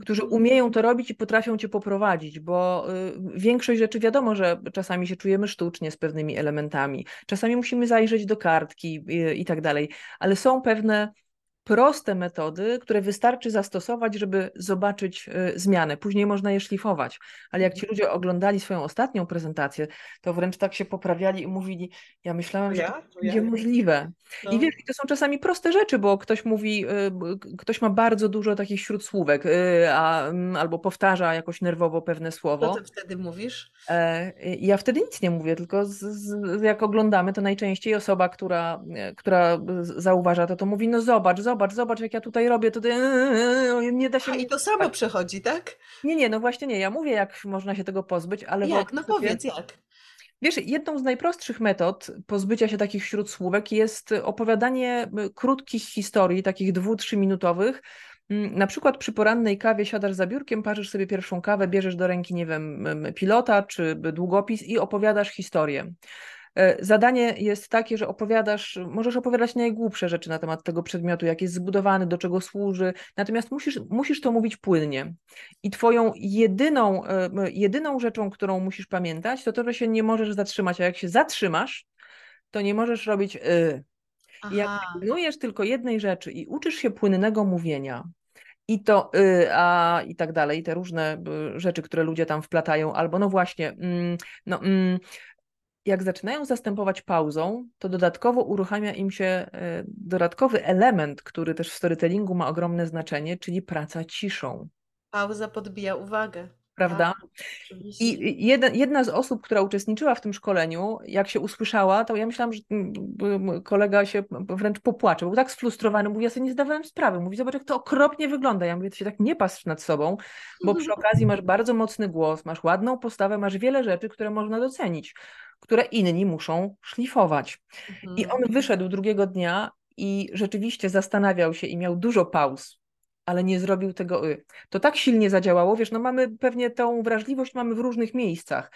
S1: którzy mhm. umieją to robić i potrafią cię poprowadzić, bo większość rzeczy wiadomo, że czasami się czujemy sztucznie z pewnymi elementami, czasami musimy zajrzeć do kartki y, i tak dalej, ale są pewne proste metody, które wystarczy zastosować, żeby zobaczyć y, zmianę. Później można je szlifować. Ale jak ci mhm. ludzie oglądali swoją ostatnią prezentację, to wręcz tak się poprawiali i mówili, ja myślałam, ja? że to będzie ja? możliwe. No. I wiesz, to są czasami proste rzeczy, bo ktoś mówi, y, ktoś ma bardzo dużo takich śródsłówek, y, a, mm, albo powtarza jakoś nerwowo pewne słowo.
S2: Co ty wtedy mówisz?
S1: E, ja wtedy nic nie mówię, tylko z, z, jak oglądamy, to najczęściej osoba, która, która zauważa to, to mówi, no zobacz, zobacz, zobacz, zobacz, jak ja tutaj robię, tutaj nie da się...
S2: A i to samo przechodzi, tak?
S1: Nie, nie, no właśnie nie, ja mówię, jak można się tego pozbyć, ale...
S2: Jak? No powiedz, jak?
S1: Wiesz, jedną z najprostszych metod pozbycia się takich śródsłówek jest opowiadanie krótkich historii, takich dwu, trzyminutowych, na przykład przy porannej kawie siadasz za biurkiem, parzysz sobie pierwszą kawę, bierzesz do ręki, nie wiem, pilota czy długopis i opowiadasz historię. E, zadanie jest takie, że opowiadasz, możesz opowiadać najgłupsze rzeczy na temat tego przedmiotu, jak jest zbudowany, do czego służy, natomiast musisz, musisz to mówić płynnie. I twoją jedyną, e, jedyną rzeczą, którą musisz pamiętać, to to, że się nie możesz zatrzymać, a jak się zatrzymasz, to nie możesz robić y. I jak pilnujesz tylko jednej rzeczy i uczysz się płynnego mówienia, i to, y, a i tak dalej, te różne y, rzeczy, które ludzie tam wplatają, albo no właśnie, mm, no, mm, jak zaczynają zastępować pauzą, to dodatkowo uruchamia im się e, dodatkowy element, który też w storytellingu ma ogromne znaczenie, czyli praca ciszą.
S2: Pauza podbija uwagę.
S1: Prawda? Tak, I jedna, jedna z osób, która uczestniczyła w tym szkoleniu, jak się usłyszała, to ja myślałam, że kolega się wręcz popłacze. Był tak sfrustrowany, mówi, ja sobie nie zdawałem sprawy. Mówi, zobacz, jak to okropnie wygląda. Ja mówię, ty się tak nie patrz nad sobą, bo przy okazji masz bardzo mocny głos, masz ładną postawę, masz wiele rzeczy, które można docenić które inni muszą szlifować. Mhm. I on wyszedł drugiego dnia i rzeczywiście zastanawiał się i miał dużo pauz, ale nie zrobił tego y. To tak silnie zadziałało, wiesz, no mamy pewnie tą wrażliwość mamy w różnych miejscach.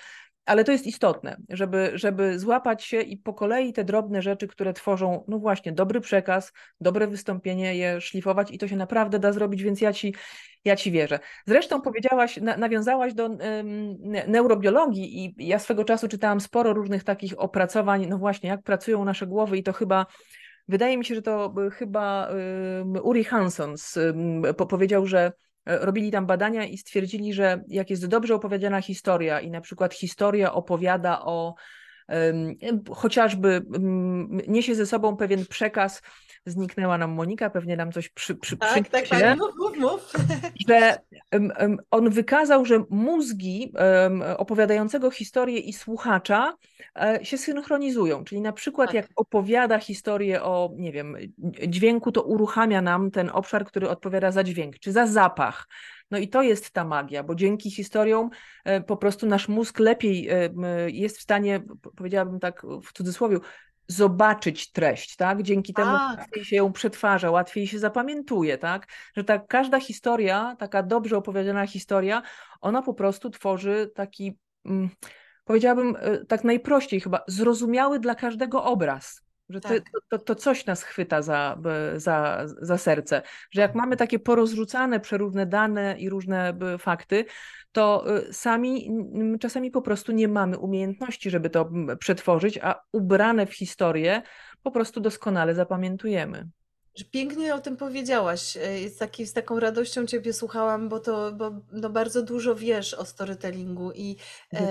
S1: Ale to jest istotne, żeby, żeby złapać się i po kolei te drobne rzeczy, które tworzą, no właśnie, dobry przekaz, dobre wystąpienie, je szlifować i to się naprawdę da zrobić, więc ja ci, ja ci wierzę. Zresztą powiedziałaś, na, nawiązałaś do neurobiologii i ja swego czasu czytałam sporo różnych takich opracowań, no właśnie, jak pracują nasze głowy i to chyba Wydaje mi się, że to chyba Uri Hanson powiedział, że E, robili tam badania i stwierdzili, że jak jest dobrze opowiedziana historia i na przykład historia opowiada o chociażby niesie ze sobą pewien przekaz, zniknęła nam Monika, pewnie nam coś przy, przy,
S2: tak, tak, tak, mów, mów, mów.
S1: Że on wykazał, że mózgi opowiadającego historię i słuchacza e, się synchronizują, czyli na przykład tak. jak opowiada historię o, nie wiem, dźwięku, to uruchamia nam ten obszar, który odpowiada za dźwięk, czy za zapach, no i to jest ta magia, bo dzięki historiom e, po prostu nasz mózg lepiej e, jest w stanie, powiedziałabym tak w cudzysłowie, zobaczyć treść, tak? Dzięki temu tak. łatwiej się ją przetwarza, łatwiej się zapamiętuje, tak? Że tak każda historia, taka dobrze opowiedziana historia, ona po prostu tworzy taki, mm, powiedziałabym e, tak najprościej chyba, zrozumiały dla każdego obraz. Że tak. to, to, to, coś nas chwyta za, za, za serce. Że jak mamy takie porozrzucane przeróżne dane i różne fakty, to y, sami czasami po prostu nie mamy umiejętności, żeby to przetworzyć, a ubrane w historię po prostu doskonale zapamiętujemy.
S2: Pięknie o tym powiedziałaś. Z, taki, z taką radością Ciebie słuchałam, bo to bo, no bardzo dużo wiesz o storytellingu i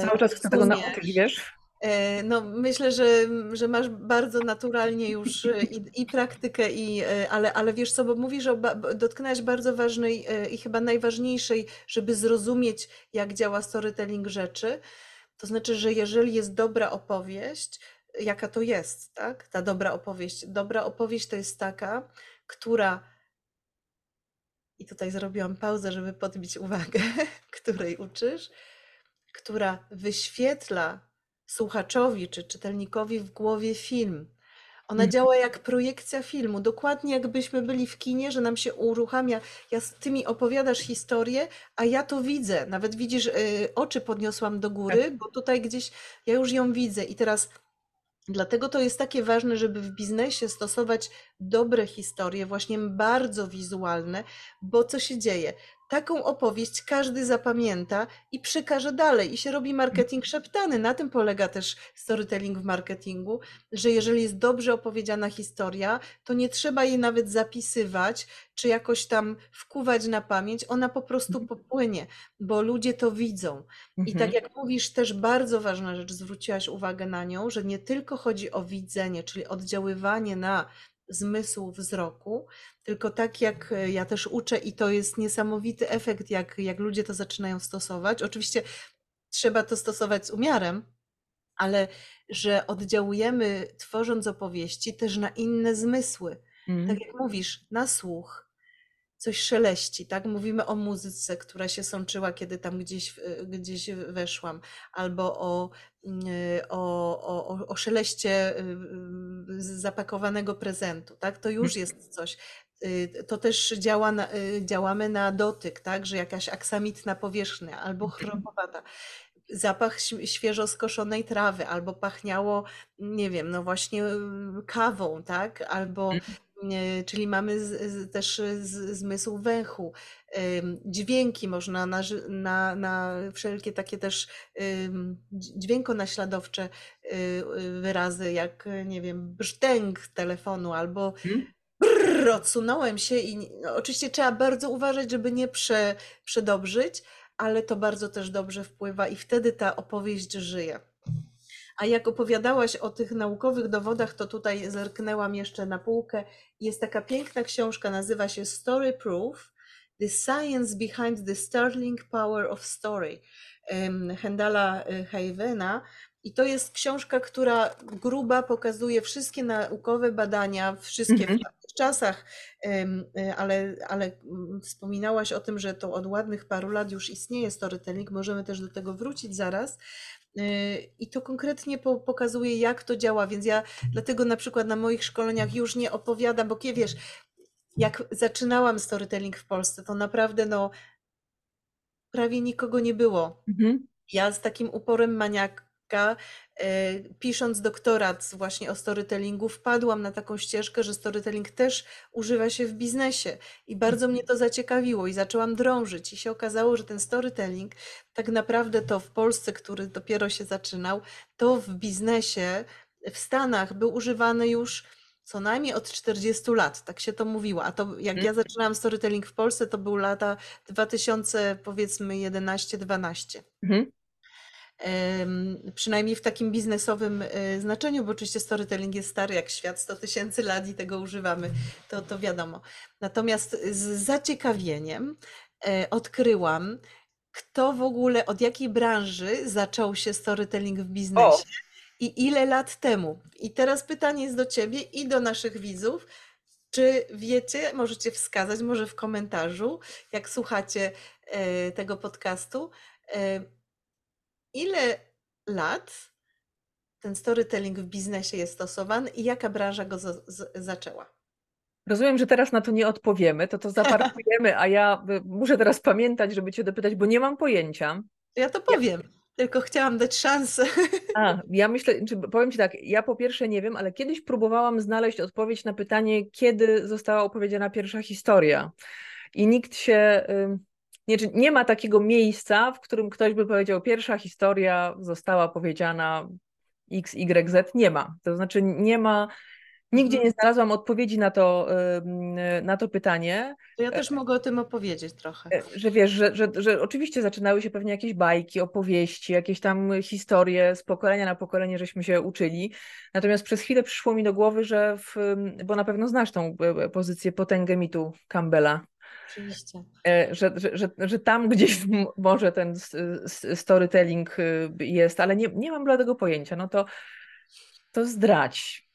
S1: cały czas chcę tego nauczyć, wiesz?
S2: E, no, myślę, że, że masz bardzo naturalnie już e, i, i praktykę, i, e, ale, ale wiesz co, bo mówisz, o, dotknęłaś bardzo ważnej i chyba najważniejszej, żeby zrozumieć, jak działa storytelling rzeczy. To znaczy, że jeżeli jest dobra opowieść, jaka to jest, tak? Ta dobra opowieść. Dobra opowieść to jest taka, która i tutaj zrobiłam pauzę, żeby podbić uwagę, której uczysz, która wyświetla słuchaczowi czy czytelnikowi w głowie film. Ona mhm. działa jak projekcja filmu, dokładnie jakbyśmy byli w kinie, że nam się uruchamia. Ja z tymi opowiadasz historię, a ja to widzę. Nawet widzisz, y, oczy podniosłam do góry, tak. bo tutaj gdzieś ja już ją widzę. I teraz Dlatego to jest takie ważne, żeby w biznesie stosować dobre historie, właśnie bardzo wizualne, bo co się dzieje? Taką opowieść każdy zapamięta i przekaże dalej i się robi marketing szeptany. Na tym polega też storytelling w marketingu, że jeżeli jest dobrze opowiedziana historia, to nie trzeba jej nawet zapisywać czy jakoś tam wkuwać na pamięć, ona po prostu mhm. popłynie, bo ludzie to widzą. I tak mhm. jak mówisz, też bardzo ważna rzecz, zwróciłaś uwagę na nią, że nie tylko chodzi o widzenie, czyli oddziaływanie na zmysł wzroku, tylko tak jak e, ja też uczę i to jest niesamowity efekt, jak, jak ludzie to zaczynają stosować. Oczywiście trzeba to stosować z umiarem, ale że oddziałujemy tworząc opowieści też na inne zmysły. Mm. Tak jak mówisz, na słuch, coś szeleści, tak? Mówimy o muzyce, która się sączyła, kiedy tam gdzieś, gdzieś weszłam, albo o, o, o, o szeleście y, y, zapakowanego prezentu, tak? To już jest coś. Y, to też działa na, działamy na dotyk, tak? Że jakaś aksamitna powierzchnia albo mhm. chropowata zapach świeżo skoszonej trawy, albo pachniało, nie wiem, no właśnie kawą, tak? Albo mhm czyli mamy z, też z, zmysł węchu. Dźwięki można na, na, na wszelkie takie też dźwiękonaśladowcze y, wyrazy, jak nie wiem, brzdęk telefonu albo hmm? brrr, odsunąłem się i no, oczywiście trzeba bardzo uważać, żeby nie prze, przedobrzyć, ale to bardzo też dobrze wpływa i wtedy ta opowieść żyje. A jak opowiadałaś o tych naukowych dowodach, to tutaj zerknęłam jeszcze na półkę. Jest taka piękna książka, nazywa się Story Proof. The Science Behind the Startling Power of Story Hendala y, Havena. I to jest książka, która gruba pokazuje wszystkie naukowe badania, wszystkie mm -hmm. w czasach, y, ale, ale mm, wspominałaś o tym, że to od ładnych paru lat już istnieje storytelling, możemy też do tego wrócić zaraz. I to konkretnie pokazuje, jak to działa, więc ja dlatego na przykład na moich szkoleniach już nie opowiadam, bo kiedy wiesz, jak zaczynałam storytelling w Polsce, to naprawdę no prawie nikogo nie było. Mhm. Ja z takim uporem maniaka E, pisząc doktorat właśnie o storytellingu, wpadłam na taką ścieżkę, że storytelling też używa się w biznesie i bardzo mnie to zaciekawiło i zaczęłam drążyć i się okazało, że ten storytelling tak naprawdę to w Polsce, który dopiero się zaczynał, to w biznesie w Stanach był używany już co najmniej od 40 lat, tak się to mówiło. A to jak ja mhm. zaczynałam storytelling w Polsce, to był lata 2000, powiedzmy 11-12. Mhm przynajmniej w takim biznesowym e, znaczeniu, bo oczywiście storytelling jest stary jak świat, 100 tysięcy lat i tego używamy, to, to wiadomo. Natomiast z zaciekawieniem e, odkryłam, kto w ogóle, od jakiej branży zaczął się storytelling w biznesie. O. I ile lat temu? I teraz pytanie jest do Ciebie i do naszych widzów. Czy wiecie, możecie wskazać, może w komentarzu, jak słuchacie e, tego podcastu, ile lat ten storytelling w biznesie jest stosowany i jaka branża go zaczęła?
S1: Rozumiem, że teraz na to nie odpowiemy, to to zaparkujemy, a ja muszę teraz pamiętać, żeby Cię dopytać, bo nie mam pojęcia.
S2: Ja to powiem, ja... tylko chciałam dać szansę.
S1: A, ja myślę, czy powiem Ci tak, ja po pierwsze nie wiem, ale kiedyś próbowałam znaleźć odpowiedź na pytanie, kiedy została opowiedziana pierwsza historia. I nikt się nie, nie ma takiego miejsca, w którym ktoś by powiedział, pierwsza historia została powiedziana X, Y, Z. Nie ma. To znaczy nie ma Nigdzie mhm. nie znalazłam odpowiedzi na to, na to pytanie.
S2: To ja też mogę o tym opowiedzieć trochę. E,
S1: że wiesz, że, że, że oczywiście zaczynały się pewnie jakieś bajki, opowieści, jakieś tam historie z pokolenia na pokolenie, żeśmy się uczyli. Natomiast przez chwilę przyszło mi do głowy, że, w, bo na pewno znasz tą e, pozycję potęgę mitu Campbella.
S2: Oczywiście.
S1: Że, że, że, że tam gdzieś może ten storytelling jest, ale nie, nie mam bladego pojęcia. No to, to zdrać.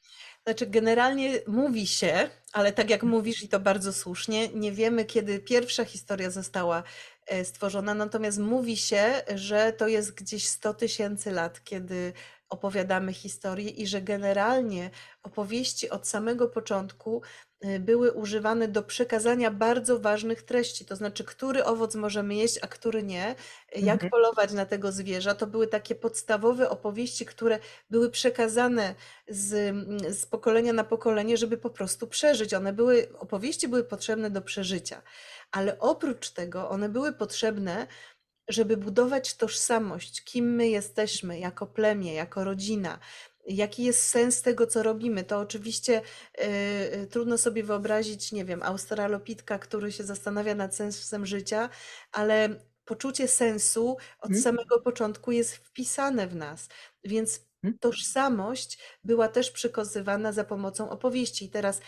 S2: Znaczy, generalnie mówi się, ale tak jak mówisz, i to bardzo słusznie, nie wiemy, kiedy pierwsza historia została e, stworzona, natomiast mówi się, że to jest gdzieś 100 tysięcy lat, kiedy opowiadamy historię i że generalnie opowieści od samego początku Y, były używane do przekazania bardzo ważnych treści, to znaczy, który owoc możemy jeść, a który nie, jak mhm. polować na tego zwierza. To były takie podstawowe opowieści, które były przekazane z, z pokolenia na pokolenie, żeby po prostu przeżyć. One były, opowieści były potrzebne do przeżycia, ale oprócz tego one były potrzebne, żeby budować tożsamość, kim my jesteśmy jako plemię, jako rodzina, Jaki jest sens tego, co robimy? To oczywiście y, trudno sobie wyobrazić, nie wiem, australopitka, który się zastanawia nad sensem życia, ale poczucie sensu od hmm. samego początku jest wpisane w nas. Więc hmm. tożsamość była też przykazywana za pomocą opowieści. I teraz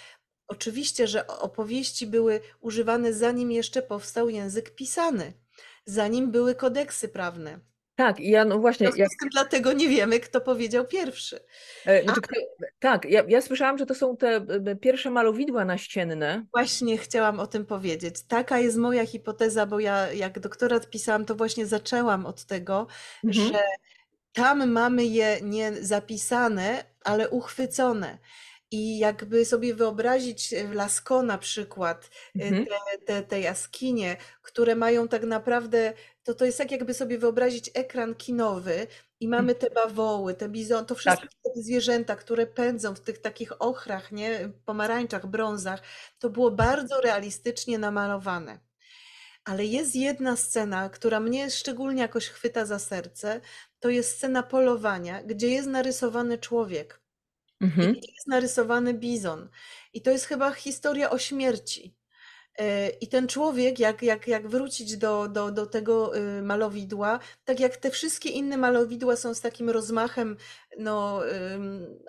S2: oczywiście, że opowieści były używane zanim jeszcze powstał język pisany, zanim były kodeksy prawne.
S1: Tak, ja no właśnie.
S2: Ja... tym dlatego nie wiemy, kto powiedział pierwszy.
S1: E, znaczy, tak, ja, ja słyszałam, że to są te pierwsze malowidła naścienne.
S2: Właśnie chciałam o tym powiedzieć. Taka jest moja hipoteza, bo ja jak doktorat pisałam, to właśnie zaczęłam od tego, mhm. że tam mamy je nie zapisane, ale uchwycone. I jakby sobie wyobrazić e, Lasko na przykład, e, mhm. te, te, te jaskinie, które mają tak naprawdę, to to jest tak jakby sobie wyobrazić ekran kinowy i mamy te bawoły, te bizon, to wszystkie tak. te zwierzęta, które pędzą w tych takich ochrach, nie, pomarańczach, brązach. To było bardzo realistycznie namalowane. Ale jest jedna scena, która mnie szczególnie jakoś chwyta za serce. To jest scena polowania, gdzie jest narysowany człowiek Mhm. I jest narysowany bizon. I to jest chyba historia o śmierci. E, I ten człowiek, jak, jak, jak wrócić do, do, do tego y, malowidła, tak jak te wszystkie inne malowidła są z takim rozmachem, no,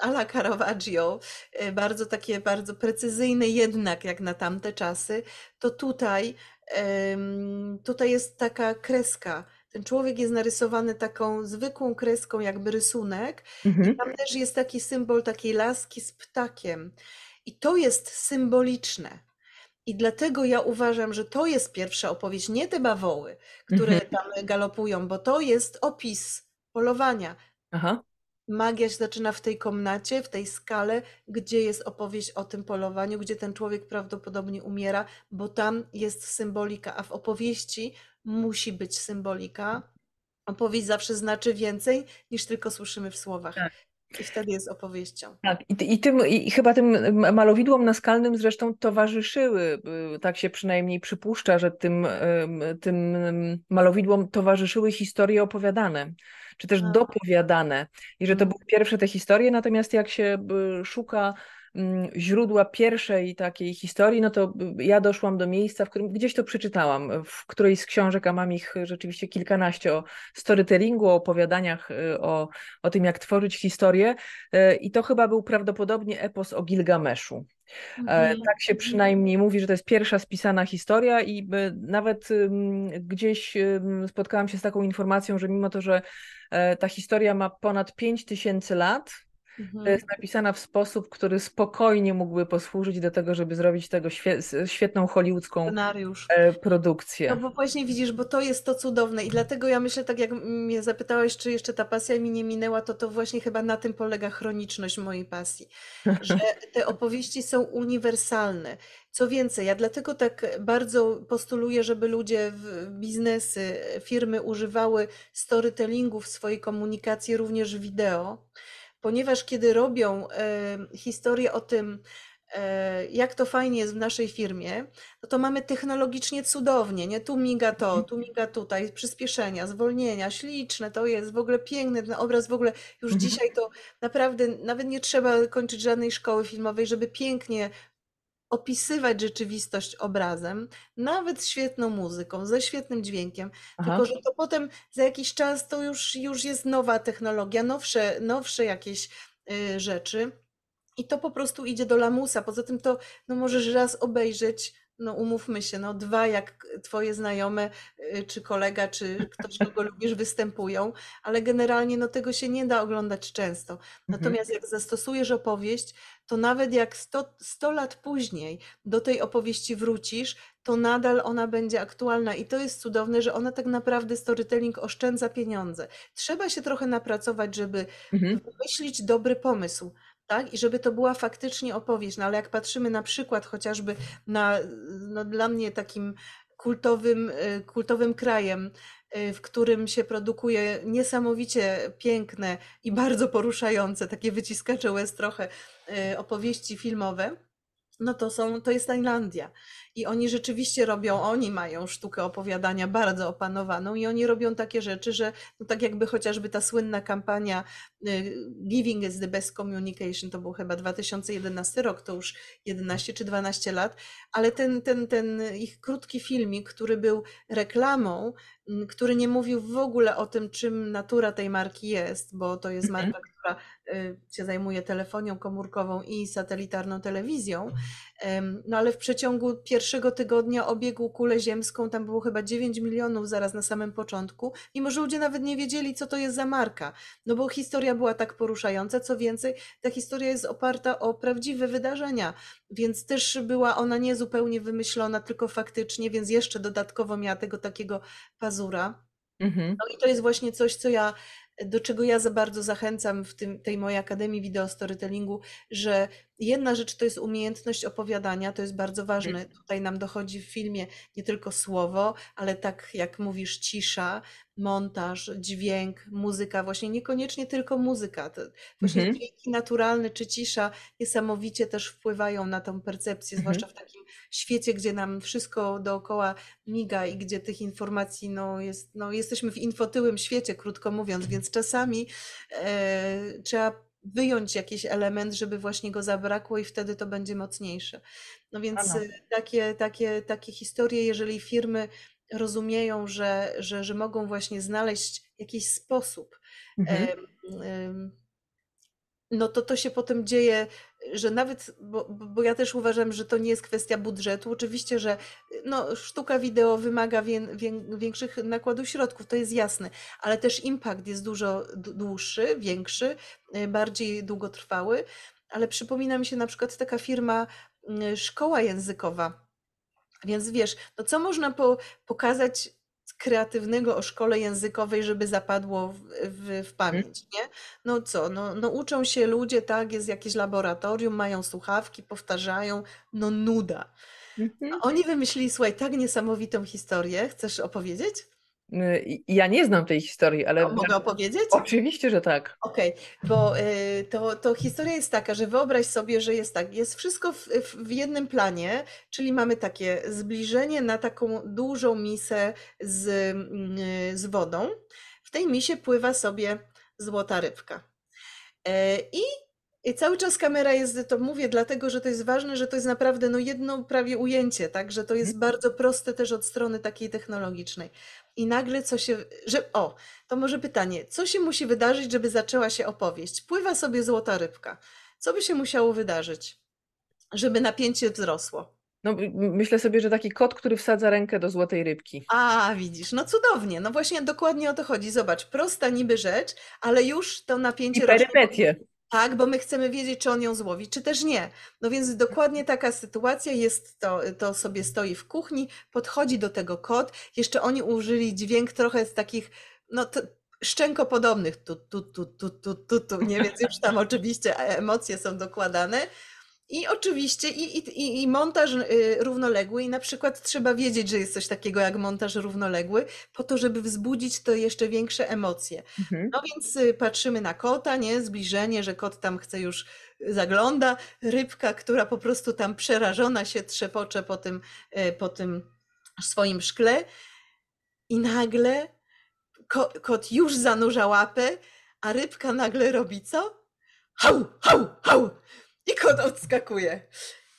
S2: ala Caravaggio, e, bardzo takie, bardzo precyzyjne jednak, jak na tamte czasy, to tutaj, tutaj jest taka kreska ten człowiek jest narysowany taką zwykłą kreską, jakby rysunek, mhm. i tam też jest taki symbol takiej laski z ptakiem. I to jest symboliczne. I dlatego ja uważam, że to jest pierwsza opowieść, nie te bawoły, które mhm. tam galopują, bo to jest opis polowania. Aha. Magia się zaczyna w tej komnacie, w tej skale, gdzie jest opowieść o tym polowaniu, gdzie ten człowiek prawdopodobnie umiera, bo tam jest symbolika, a w opowieści musi być symbolika. Opowieść zawsze znaczy więcej niż tylko słyszymy w słowach. Tak. I wtedy jest opowieścią.
S1: Tak, i, i, tym, i chyba tym malowidłom naskalnym zresztą towarzyszyły, tak się przynajmniej przypuszcza, że tym, tym malowidłom towarzyszyły historie opowiadane, czy też tak. dopowiadane. I że to mhm. były pierwsze te historie, natomiast jak się szuka Mm, źródła pierwszej takiej historii, no to ja doszłam do miejsca, w którym gdzieś to przeczytałam, w którejś z książek, a mam ich rzeczywiście kilkanaście o storytellingu, o opowiadaniach, y, o, o tym, jak tworzyć historię. Y, I to chyba był prawdopodobnie epos o Gilgameszu. Mhm. Tak się przynajmniej mówi, że to jest pierwsza spisana historia, i y, nawet gdzieś spotkałam się z taką informacją, że mimo to, że e, ta historia ma ponad 5000 lat, Mhm. Jest napisana w sposób, który spokojnie mógłby posłużyć do tego, żeby zrobić tego świetną hollywoodzką Scenariusz. E, produkcję.
S2: No bo właśnie widzisz, bo to jest to cudowne i dlatego ja myślę, tak jak mnie zapytałeś, czy jeszcze ta pasja mi nie minęła, to to właśnie chyba na tym polega chroniczność mojej pasji, że te opowieści są uniwersalne. Co więcej, ja dlatego tak bardzo postuluję, żeby ludzie, biznesy, firmy używały storytellingu w swojej komunikacji, również wideo, ponieważ kiedy robią historię o tym, e, jak to fajnie jest w naszej firmie, no to mamy technologicznie cudownie, nie? Tu miga to,
S1: Mhm.
S2: tu miga tutaj, przyspieszenia, zwolnienia, śliczne to jest, w ogóle piękny ten obraz, w ogóle już
S1: Mhm.
S2: dzisiaj to naprawdę nawet nie trzeba kończyć żadnej szkoły filmowej, żeby pięknie opisywać rzeczywistość obrazem, nawet świetną muzyką, ze świetnym dźwiękiem,
S1: Aha.
S2: tylko że to potem za jakiś czas to już, już jest nowa technologia, nowsze, nowsze jakieś y, rzeczy i to po prostu idzie do lamusa. Poza tym to no możesz raz obejrzeć, no umówmy się, no dwa jak twoje znajome, y, czy kolega, czy ktoś, kogo lubisz, występują, ale generalnie no tego się nie da oglądać często.
S1: Mhm.
S2: Natomiast jak zastosujesz opowieść, to nawet jak 100, 100 lat później do tej opowieści wrócisz, to nadal ona będzie aktualna i to jest cudowne, że ona tak naprawdę storytelling oszczędza pieniądze. Trzeba się trochę napracować, żeby
S1: Mhm.
S2: wymyślić dobry pomysł, tak? I żeby to była faktycznie opowieść. No ale jak patrzymy na przykład chociażby na, no dla mnie takim kultowym, y, kultowym krajem, y, w którym się produkuje niesamowicie piękne i bardzo poruszające, takie wyciskacze łez trochę, y, opowieści filmowe, no to są, to jest Tajlandia. I oni rzeczywiście robią, oni mają sztukę opowiadania bardzo opanowaną i oni robią takie rzeczy, że no tak jakby chociażby ta słynna kampania y, Giving is the best communication, to był chyba 2011 rok, to już 11 czy 12 lat, ale ten, ten, ten ich krótki filmik, który był reklamą, m, który nie mówił w ogóle o tym, czym natura tej marki jest, bo to jest
S1: Mhm.
S2: marka, która się zajmuje telefonią komórkową i satelitarną telewizją. No ale w przeciągu pierwszego tygodnia obiegł kulę ziemską, tam było chyba 9 milionów zaraz na samym początku, mimo że ludzie nawet nie wiedzieli, co to jest za marka. No bo historia była tak poruszająca, co więcej, ta historia jest oparta o prawdziwe wydarzenia, więc też była ona nie zupełnie wymyślona, tylko faktycznie, więc jeszcze dodatkowo miała tego takiego pazura.
S1: Mhm.
S2: No i to jest właśnie coś, co ja, do czego ja za bardzo zachęcam w tym, tej mojej Akademii Wideo Storytellingu, że jedna rzecz to jest umiejętność opowiadania, to jest bardzo ważne. Tutaj nam dochodzi w filmie nie tylko słowo, ale tak jak mówisz, cisza, montaż, dźwięk, muzyka, właśnie niekoniecznie tylko muzyka. To właśnie
S1: Mhm.
S2: dźwięki naturalne czy cisza niesamowicie też wpływają na tą percepcję,
S1: Mhm.
S2: zwłaszcza w takim świecie, gdzie nam wszystko dookoła miga i gdzie tych informacji no, jest, no, jesteśmy w infotyłym świecie, krótko mówiąc, więc czasami e, trzeba wyjąć jakiś element, żeby właśnie go zabrakło i wtedy to będzie mocniejsze. No więc e, takie, takie, takie historie, jeżeli firmy rozumieją, że, że, że mogą właśnie znaleźć jakiś sposób,
S1: Mhm.
S2: No to to się potem dzieje, że nawet, bo, bo ja też uważam, że to nie jest kwestia budżetu. Oczywiście, że no, sztuka wideo wymaga wię, wię, większych nakładów środków, to jest jasne, ale też impact jest dużo dłuższy, większy, y, bardziej długotrwały. Ale przypomina mi się na przykład taka firma y, Szkoła Językowa. Więc wiesz, no co można po, pokazać kreatywnego o szkole językowej, żeby zapadło w, w, w pamięć, nie? No co, no, no uczą się ludzie, tak, jest jakieś laboratorium, mają słuchawki, powtarzają, no nuda.
S1: Mhm.
S2: A oni wymyślili, słuchaj, tak niesamowitą historię, chcesz opowiedzieć?
S1: Y, Ja nie znam tej historii, ale
S2: mogę opowiedzieć?
S1: oczywiście, że tak.
S2: Okej, bo y, to, to historia jest taka, że wyobraź sobie, że jest tak, jest wszystko w, w, jednym planie, czyli mamy takie zbliżenie na taką dużą misę z, mm, z wodą. W tej misie pływa sobie złota rybka. E, I, I cały czas kamera jest, to mówię dlatego, że to jest ważne, że to jest naprawdę no jedno prawie ujęcie, tak, że to jest bardzo proste też od strony takiej technologicznej. I nagle co się, że o, to może pytanie, co się musi wydarzyć, żeby zaczęła się opowieść? Pływa sobie złota rybka. Co by się musiało wydarzyć, żeby napięcie wzrosło?
S1: No, myślę sobie, że taki kot, który wsadza rękę do złotej rybki.
S2: A, widzisz, no cudownie, no właśnie dokładnie o to chodzi. Zobacz, prosta niby rzecz, ale już to
S1: I
S2: napięcie rośnie. Tak, bo my chcemy wiedzieć, czy on ją złowi, czy też nie. No więc dokładnie taka sytuacja jest, to, to sobie stoi w kuchni, podchodzi do tego kot. Jeszcze oni użyli dźwięk trochę z takich, no to, szczękopodobnych, tu, tu, tu, tu, tu, tu, tu, nie, więc już tam oczywiście emocje są dokładane. I oczywiście i, i, i montaż y, równoległy i na przykład trzeba wiedzieć, że jest coś takiego jak montaż równoległy, po to, żeby wzbudzić to jeszcze większe emocje. Mhm. No więc y, patrzymy na kota, nie? Zbliżenie, że kot tam chce już y, zagląda, rybka, która po prostu tam przerażona się trzepocze po tym, po tym swoim szkle i nagle kot już zanurza łapę, a rybka nagle robi co? Hał, hał, hał! I odskakuje.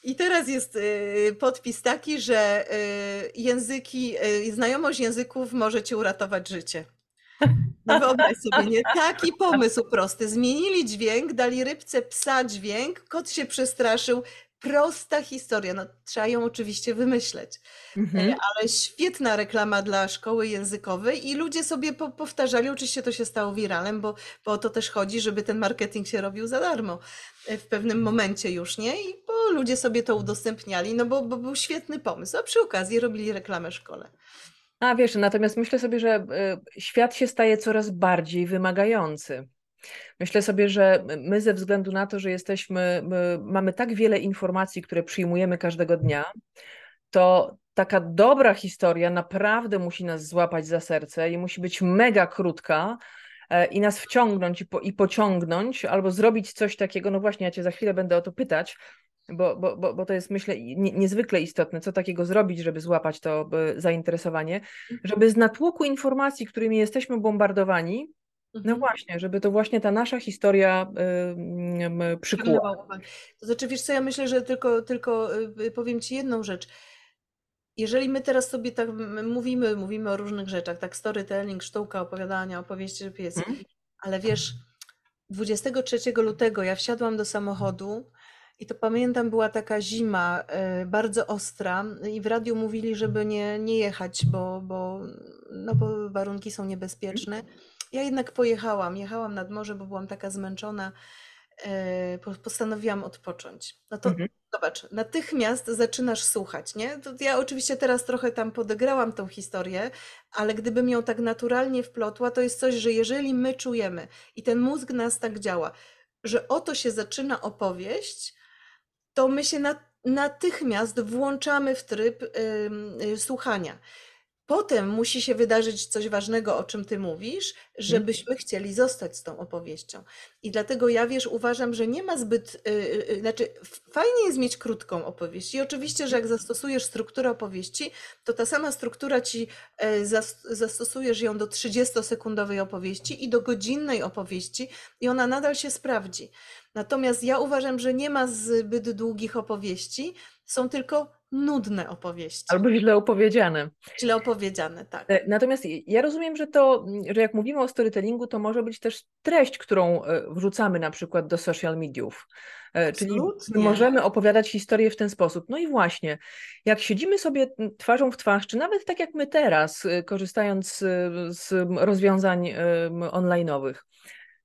S2: I teraz jest y, podpis taki, że y, języki, y, znajomość języków może ci uratować życie. No wyobraź sobie, nie? Taki pomysł prosty. Zmienili dźwięk, dali rybce psa dźwięk, kot się przestraszył, prosta historia. No, trzeba ją oczywiście wymyśleć. Mhm. E, ale świetna reklama dla szkoły językowej i ludzie sobie po powtarzali, oczywiście to się stało wiralem, bo, bo o to też chodzi, żeby ten marketing się robił za darmo e, w pewnym momencie już, nie? I bo ludzie sobie to udostępniali, no bo, bo był świetny pomysł. A przy okazji robili reklamę szkole.
S1: A wiesz, natomiast myślę sobie, że y, świat się staje coraz bardziej wymagający. Myślę sobie, że my ze względu na to, że jesteśmy, mamy tak wiele informacji, które przyjmujemy każdego dnia, to taka dobra historia naprawdę musi nas złapać za serce i musi być mega krótka e, i nas wciągnąć i, po, i pociągnąć, albo zrobić coś takiego. No właśnie, ja Cię za chwilę będę o to pytać, bo, bo, bo, bo to jest myślę niezwykle istotne, co takiego zrobić, żeby złapać to zainteresowanie, żeby z natłoku informacji, którymi jesteśmy bombardowani, no mhm. właśnie, żeby to właśnie ta nasza historia y, przykuła.
S2: To znaczy, wiesz co, ja myślę, że tylko, tylko y, powiem Ci jedną rzecz. Jeżeli my teraz sobie tak mówimy, mówimy o różnych rzeczach, tak storytelling, sztuka opowiadania, opowieści pies, hmm? ale wiesz, 23 lutego ja wsiadłam do samochodu i to pamiętam, była taka zima y, bardzo ostra i w radiu mówili, żeby nie, nie jechać, bo, bo, no bo warunki są niebezpieczne. Hmm? Ja jednak pojechałam, jechałam nad morze, bo byłam taka zmęczona. E, postanowiłam odpocząć. No to mhm. zobacz, natychmiast zaczynasz słuchać, nie? To ja oczywiście teraz trochę tam podegrałam tą historię, ale gdybym ją tak naturalnie wplotła, to jest coś, że jeżeli my czujemy i ten mózg nas tak działa, że oto się zaczyna opowieść, to my się natychmiast włączamy w tryb yy, słuchania. Potem musi się wydarzyć coś ważnego, o czym ty mówisz, mhm. żebyśmy chcieli zostać z tą opowieścią. I dlatego ja wiesz, uważam, że nie ma zbyt, yy, yy, znaczy fajnie jest mieć krótką opowieść. I oczywiście, że jak zastosujesz strukturę opowieści, to ta sama struktura ci yy, zastosujesz ją do 30-sekundowej opowieści i do godzinnej opowieści, i ona nadal się sprawdzi. Natomiast ja uważam, że nie ma zbyt długich opowieści, są tylko nudne opowieści.
S1: Albo źle opowiedziane.
S2: Źle opowiedziane, tak.
S1: E, natomiast ja rozumiem, że to, że jak mówimy o storytellingu, to może być też treść, którą e, wrzucamy na przykład do social mediów. E, czyli możemy opowiadać historię w ten sposób. No i właśnie, jak siedzimy sobie twarzą w twarz, czy nawet tak jak my teraz, korzystając z rozwiązań online'owych,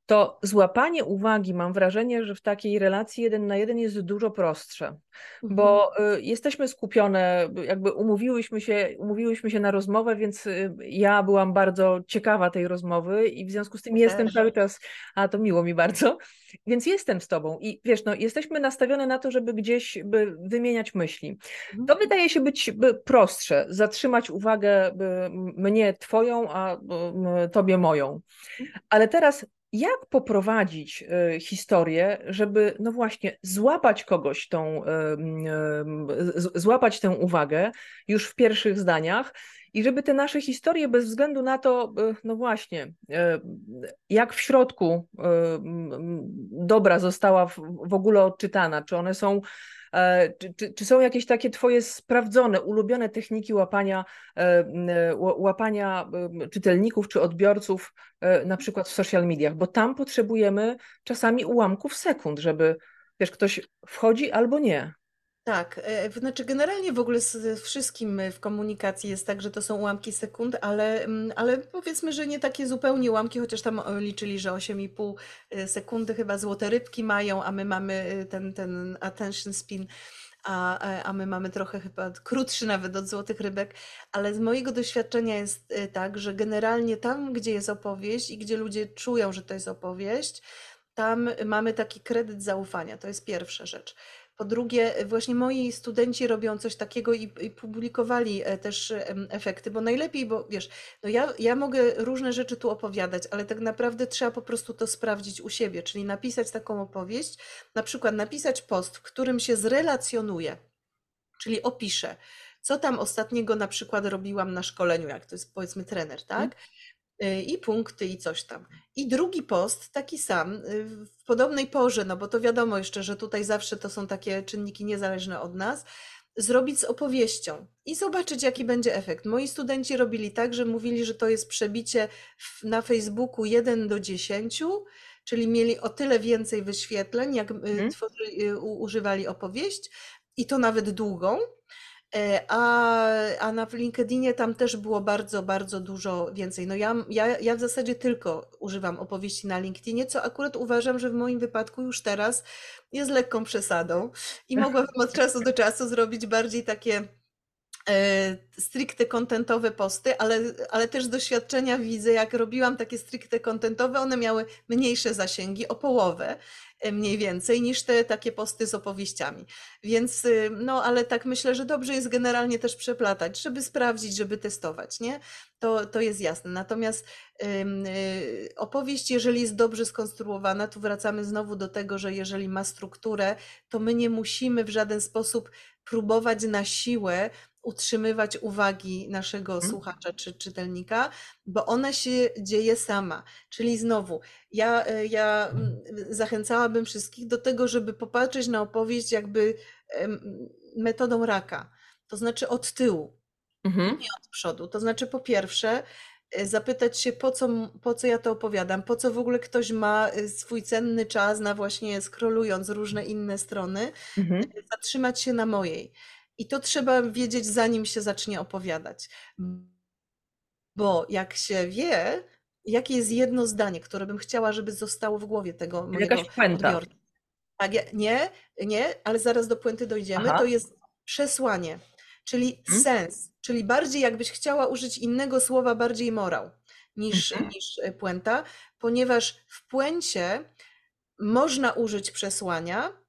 S1: to złapanie uwagi, mam wrażenie, że w takiej relacji jeden na jeden jest dużo prostsze, mhm. bo y, jesteśmy skupione, jakby umówiłyśmy się, umówiłyśmy się na rozmowę, więc y, ja byłam bardzo ciekawa tej rozmowy i w związku z tym jestem cały czas, a to miło mi bardzo, więc jestem z tobą i wiesz, no, jesteśmy nastawione na to, żeby gdzieś by wymieniać myśli. Mhm. To wydaje się być prostsze, zatrzymać uwagę mnie twoją, a tobie moją. Mhm. Ale teraz jak poprowadzić y, historię, żeby, no właśnie, złapać kogoś tą, złapać tę uwagę już w pierwszych zdaniach i żeby te nasze historie, bez względu na to, y, no właśnie, y, jak w środku dobra została w ogóle odczytana, czy one są czy, czy, czy, są jakieś takie Twoje sprawdzone, ulubione techniki łapania, e, łapania czytelników czy odbiorców, e, na przykład w social mediach? Bo tam potrzebujemy czasami ułamków sekund, żeby wiesz, ktoś wchodzi albo nie.
S2: Tak, e, znaczy generalnie w ogóle z wszystkim w komunikacji jest tak, że to są ułamki sekund, ale, mm, ale powiedzmy, że nie takie zupełnie ułamki, chociaż tam liczyli, że 8,5 e, sekundy chyba złote rybki mają, a my mamy e, ten, ten attention spin, a, a my mamy trochę chyba krótszy nawet od złotych rybek, ale z mojego doświadczenia jest tak, że generalnie tam, gdzie jest opowieść i gdzie ludzie czują, że to jest opowieść, tam mamy taki kredyt zaufania. To jest pierwsza rzecz. Po drugie, właśnie moi studenci robią coś takiego i, i publikowali e, też efekty, bo najlepiej, bo wiesz, no ja, ja mogę różne rzeczy tu opowiadać, ale tak naprawdę trzeba po prostu to sprawdzić u siebie, czyli napisać taką opowieść, na przykład napisać post, w którym się zrelacjonuje, czyli opiszę, co tam ostatniego na przykład robiłam na szkoleniu, jak to jest powiedzmy trener, tak? Y, i punkty i coś tam. I drugi post, taki sam, y, w podobnej porze, no bo to wiadomo jeszcze, że tutaj zawsze to są takie czynniki niezależne od nas, zrobić z opowieścią i zobaczyć, jaki będzie efekt. Moi studenci robili tak, że mówili, że to jest przebicie na Facebooku 1 do 10, czyli mieli o tyle więcej wyświetleń, jak hmm. używali opowieść i to nawet długą. E, a, a na LinkedInie tam też było bardzo, bardzo dużo więcej. No ja, ja, ja w zasadzie tylko używam opowieści na LinkedInie, co akurat uważam, że w moim wypadku już teraz jest lekką przesadą i mogłabym od czasu do czasu zrobić bardziej takie e, stricte kontentowe posty, ale, ale też z doświadczenia widzę, jak robiłam takie stricte kontentowe, one miały mniejsze zasięgi, o połowę. Mniej więcej niż te takie posty z opowieściami. Więc y, no, ale tak myślę, że dobrze jest generalnie też przeplatać, żeby sprawdzić, żeby testować, nie? To, to jest jasne. Natomiast yy, opowieść, jeżeli jest dobrze skonstruowana, tu wracamy znowu do tego, że jeżeli ma strukturę, to my nie musimy w żaden sposób próbować na siłę utrzymywać uwagi naszego hmm. słuchacza czy czytelnika, bo ona się dzieje sama. Czyli znowu, ja, e, ja mm, zachęcałabym wszystkich do tego, żeby popatrzeć na opowieść jakby metodą raka, to znaczy od tyłu, mhm. nie od przodu. To znaczy, po pierwsze, e, zapytać się, po co, po co ja to opowiadam, po co w ogóle ktoś ma e, swój cenny czas na właśnie scrollując różne inne strony, mhm. zatrzymać się na mojej. I to trzeba wiedzieć, zanim się zacznie opowiadać. Bo jak się wie, jakie jest jedno zdanie, które bym chciała, żeby zostało w głowie tego mojego
S1: Jakaś puenta. odbiorcy.
S2: Tak, nie, nie, ale zaraz do puenty dojdziemy. Aha. To jest przesłanie, czyli hmm? sens, czyli bardziej jakbyś chciała użyć innego słowa, bardziej morał niż, mhm. niż e, puenta, ponieważ w puencie można użyć przesłania,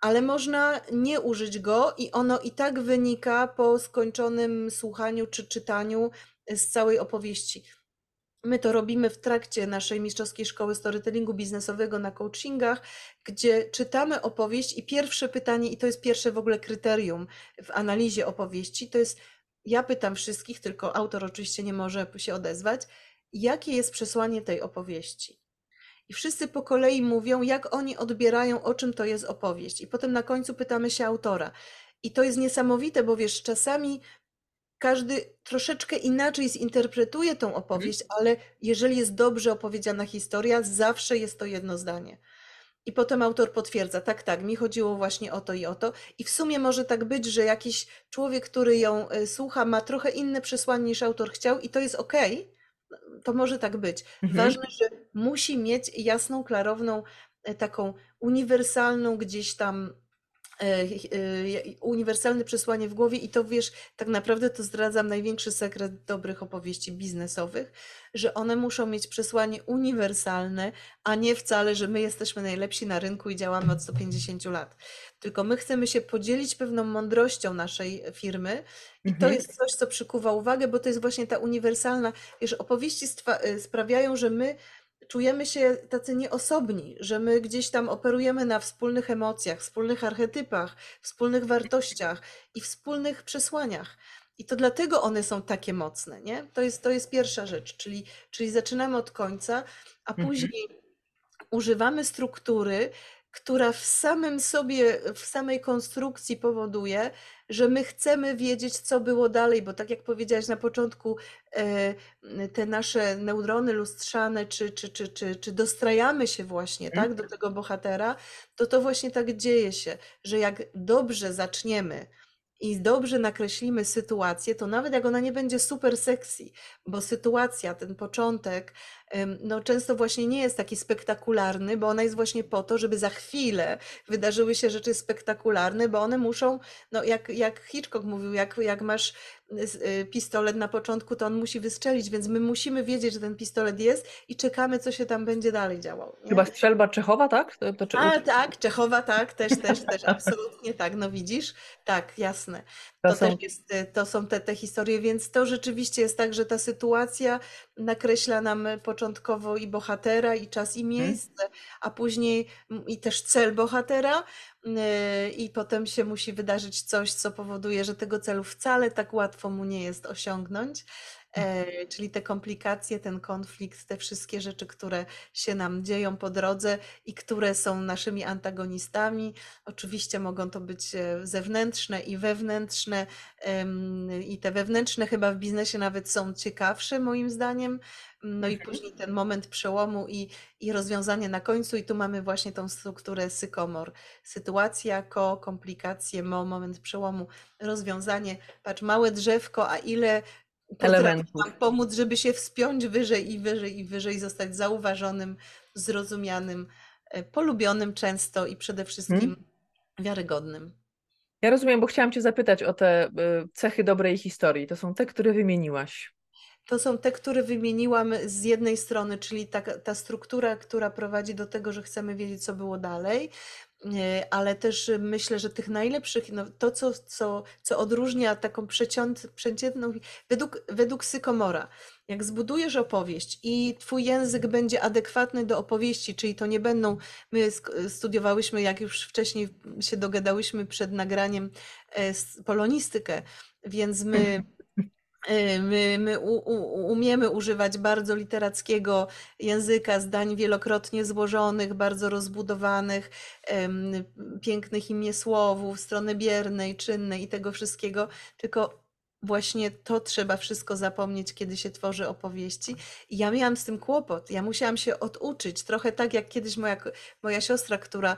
S2: ale można nie użyć go i ono i tak wynika po skończonym słuchaniu czy czytaniu z całej opowieści. My to robimy w trakcie naszej mistrzowskiej szkoły storytellingu biznesowego na coachingach, gdzie czytamy opowieść i pierwsze pytanie, i to jest pierwsze w ogóle kryterium w analizie opowieści, to jest, ja pytam wszystkich, tylko autor oczywiście nie może się odezwać, jakie jest przesłanie tej opowieści. I wszyscy po kolei mówią, jak oni odbierają, o czym to jest opowieść. I potem na końcu pytamy się autora. I to jest niesamowite, bo wiesz, czasami każdy troszeczkę inaczej zinterpretuje tą opowieść, mhm. ale jeżeli jest dobrze opowiedziana historia, zawsze jest to jedno zdanie. I potem autor potwierdza, tak, tak, mi chodziło właśnie o to i o to. I w sumie może tak być, że jakiś człowiek, który ją e, słucha, ma trochę inne przesłanie niż autor chciał, i to jest okay, to może tak być. Mhm. Ważne, że musi mieć jasną, klarowną, e, taką uniwersalną gdzieś tam uniwersalne przesłanie w głowie i to wiesz, tak naprawdę to zdradzam największy sekret dobrych opowieści biznesowych, że one muszą mieć przesłanie uniwersalne, a nie wcale, że my jesteśmy najlepsi na rynku i działamy od 150 lat. Tylko my chcemy się podzielić pewną mądrością naszej firmy i mhm. to jest coś, co przykuwa uwagę, bo to jest właśnie ta uniwersalna, wiesz, opowieści e, sprawiają, że my czujemy się tacy nieosobni, że my gdzieś tam operujemy na wspólnych emocjach, wspólnych archetypach, wspólnych wartościach i wspólnych przesłaniach. I to dlatego one są takie mocne, nie? To jest, to jest pierwsza rzecz, czyli, czyli zaczynamy od końca, a mhm. później mhm. używamy struktury, która w samym sobie, w samej konstrukcji powoduje, że my chcemy wiedzieć, co było dalej, bo tak jak powiedziałaś na początku, e, te nasze neurony lustrzane, czy, czy, czy, czy, czy dostrajamy się właśnie tak, do tego bohatera, to to właśnie tak dzieje się, że jak dobrze zaczniemy i dobrze nakreślimy sytuację, to nawet jak ona nie będzie super sexy, bo sytuacja, ten początek no często właśnie nie jest taki spektakularny, bo ona jest właśnie po to, żeby za chwilę wydarzyły się rzeczy spektakularne, bo one muszą, no jak, jak Hitchcock mówił, jak, jak masz Y, pistolet na początku, to on musi wystrzelić, więc my musimy wiedzieć, że ten pistolet jest i czekamy, co się tam będzie dalej działo.
S1: Nie? Chyba strzelba Czechowa, tak?
S2: To, to, czy... A, tak, Czechowa, tak, też, też, też, absolutnie tak, no widzisz? Tak, jasne. To, to są... też jest, y, to są te, te historie, więc to rzeczywiście jest tak, że ta sytuacja nakreśla nam początkowo i bohatera, i czas, i mhm. miejsce, hmm. a później i też cel bohatera, Yy, i potem się musi wydarzyć coś, co powoduje, że tego celu wcale tak łatwo mu nie jest osiągnąć. E, czyli te komplikacje, ten konflikt, te wszystkie rzeczy, które się nam dzieją po drodze i które są naszymi antagonistami. Oczywiście mogą to być e, zewnętrzne i wewnętrzne, i te wewnętrzne chyba w biznesie nawet są ciekawsze, moim zdaniem. No i mhm. później ten moment przełomu i, i rozwiązanie na końcu, i tu mamy właśnie tą strukturę sykomor. Sytuacja, ko, komplikacje, mo, moment przełomu, rozwiązanie. Patrz, małe drzewko, a ile elementów. Nam pomóc, żeby się wspiąć wyżej i wyżej i wyżej, zostać zauważonym, zrozumianym, e, polubionym często i przede wszystkim hmm? wiarygodnym.
S1: Ja rozumiem, bo chciałam Cię zapytać o te e, cechy dobrej historii. To są te, które wymieniłaś.
S2: To są te, które wymieniłam z jednej strony, czyli ta, ta struktura, która prowadzi do tego, że chcemy wiedzieć, co było dalej, ale też myślę, że tych najlepszych, no to co, co, co odróżnia taką przeciętną, według, według Sykomora, jak zbudujesz opowieść i twój język będzie adekwatny do opowieści, czyli to nie będą, my studiowałyśmy, jak już wcześniej się dogadałyśmy przed nagraniem, e, polonistykę, więc my Y, my, my u, u, umiemy używać bardzo literackiego języka, zdań wielokrotnie złożonych, bardzo rozbudowanych, pięknych imiesłowów, strony biernej, czynnej i tego wszystkiego, tylko właśnie to trzeba wszystko zapomnieć, kiedy się tworzy opowieści. I ja miałam z tym kłopot. Ja musiałam się oduczyć, trochę tak jak kiedyś moja, moja siostra, która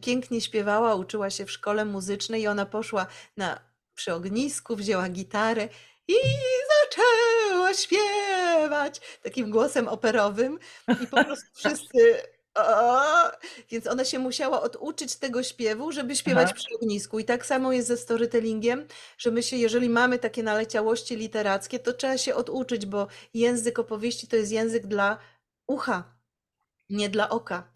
S2: pięknie śpiewała, uczyła się w szkole muzycznej i ona poszła na przy ognisku, wzięła gitarę i zaczęła śpiewać takim głosem operowym i po prostu wszyscy o, więc ona się musiała oduczyć tego śpiewu, żeby śpiewać Aha. przy ognisku. I tak samo jest ze storytellingiem, że my się, jeżeli mamy takie naleciałości literackie, to trzeba się oduczyć, bo język opowieści to jest język dla ucha, nie dla oka.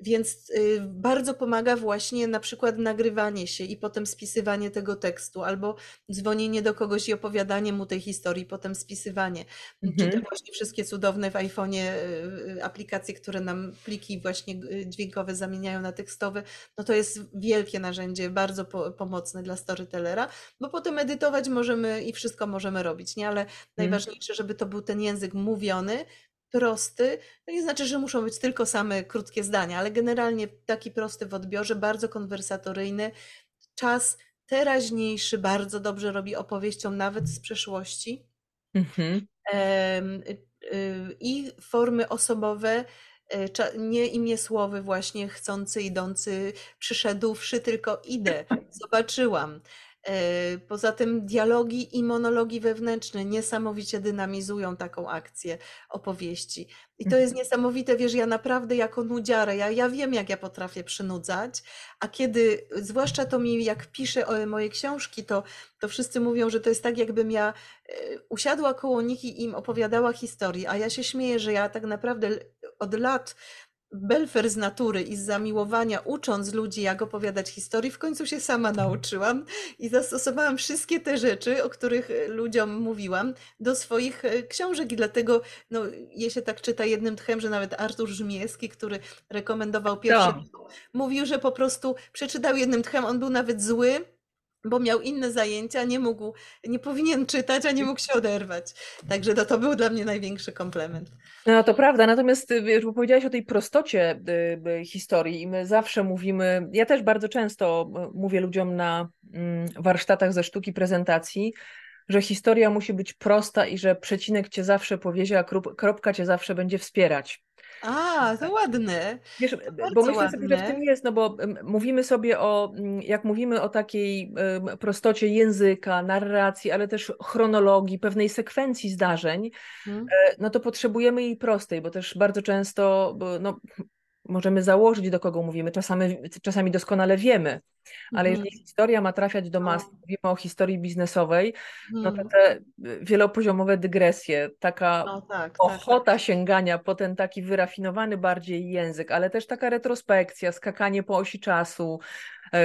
S2: Więc y, bardzo pomaga właśnie na przykład nagrywanie się i potem spisywanie tego tekstu, albo dzwonienie do kogoś i opowiadanie mu tej historii, potem spisywanie. Mhm. Czy te właśnie wszystkie cudowne w iPhone'ie y, y, aplikacje, które nam pliki właśnie dźwiękowe zamieniają na tekstowe, no to jest wielkie narzędzie, bardzo po, pomocne dla storytellera, bo potem edytować możemy i wszystko możemy robić, nie? Ale mhm. najważniejsze, żeby to był ten język mówiony, prosty. To nie znaczy, że muszą być tylko same krótkie zdania, ale generalnie taki prosty w odbiorze, bardzo konwersatoryjny. Czas teraźniejszy bardzo dobrze robi opowieściom nawet z przeszłości. Mhm. I formy osobowe, e, nie imię słowy właśnie chcący, idący, przyszedłszy, tylko idę, zobaczyłam. E, poza tym dialogi i monologi wewnętrzne niesamowicie dynamizują taką akcję opowieści. I to jest mhm. niesamowite, wiesz, ja naprawdę jako nudziara, ja, ja wiem, jak ja potrafię przynudzać, a kiedy, zwłaszcza to mi, jak piszę o moje książki, to, to wszyscy mówią, że to jest tak, jakbym ja e, usiadła koło nich i im opowiadała historię, a ja się śmieję, że ja tak naprawdę od lat Belfer z natury i z zamiłowania, ucząc ludzi, jak opowiadać historii, w końcu się sama nauczyłam i zastosowałam wszystkie te rzeczy, o których e, ludziom mówiłam, do swoich e, książek. I dlatego no, je się tak czyta jednym tchem, że nawet Artur Żmieski, który rekomendował pierwszy, no. mówił, że po prostu przeczytał jednym tchem, on był nawet zły, bo miał inne zajęcia, nie mógł, nie powinien czytać, a nie mógł się oderwać. Także to, to był dla mnie największy komplement.
S1: No to prawda, natomiast y, wiesz, bo powiedziałaś o tej prostocie y, y, historii i my zawsze mówimy, ja też bardzo często mówię ludziom na mm, warsztatach ze sztuki prezentacji, że historia musi być prosta i że przecinek cię zawsze powiezie, a kropka cię zawsze będzie wspierać.
S2: A, to ładne.
S1: Wiesz, bo myślę sobie, że w tym jest, no bo mówimy sobie o, jak mówimy o takiej prostocie języka, narracji, ale też chronologii, pewnej sekwencji zdarzeń, hmm. no to potrzebujemy jej prostej, bo też bardzo często, no, możemy założyć, do kogo mówimy, czasami, czasami doskonale wiemy, ale mhm. jeżeli historia ma trafiać do mas, mówimy o historii biznesowej, no to mhm. te wielopoziomowe dygresje, taka no, tak, ochota tak, sięgania po ten taki wyrafinowany bardziej język, ale też taka retrospekcja, skakanie po osi czasu,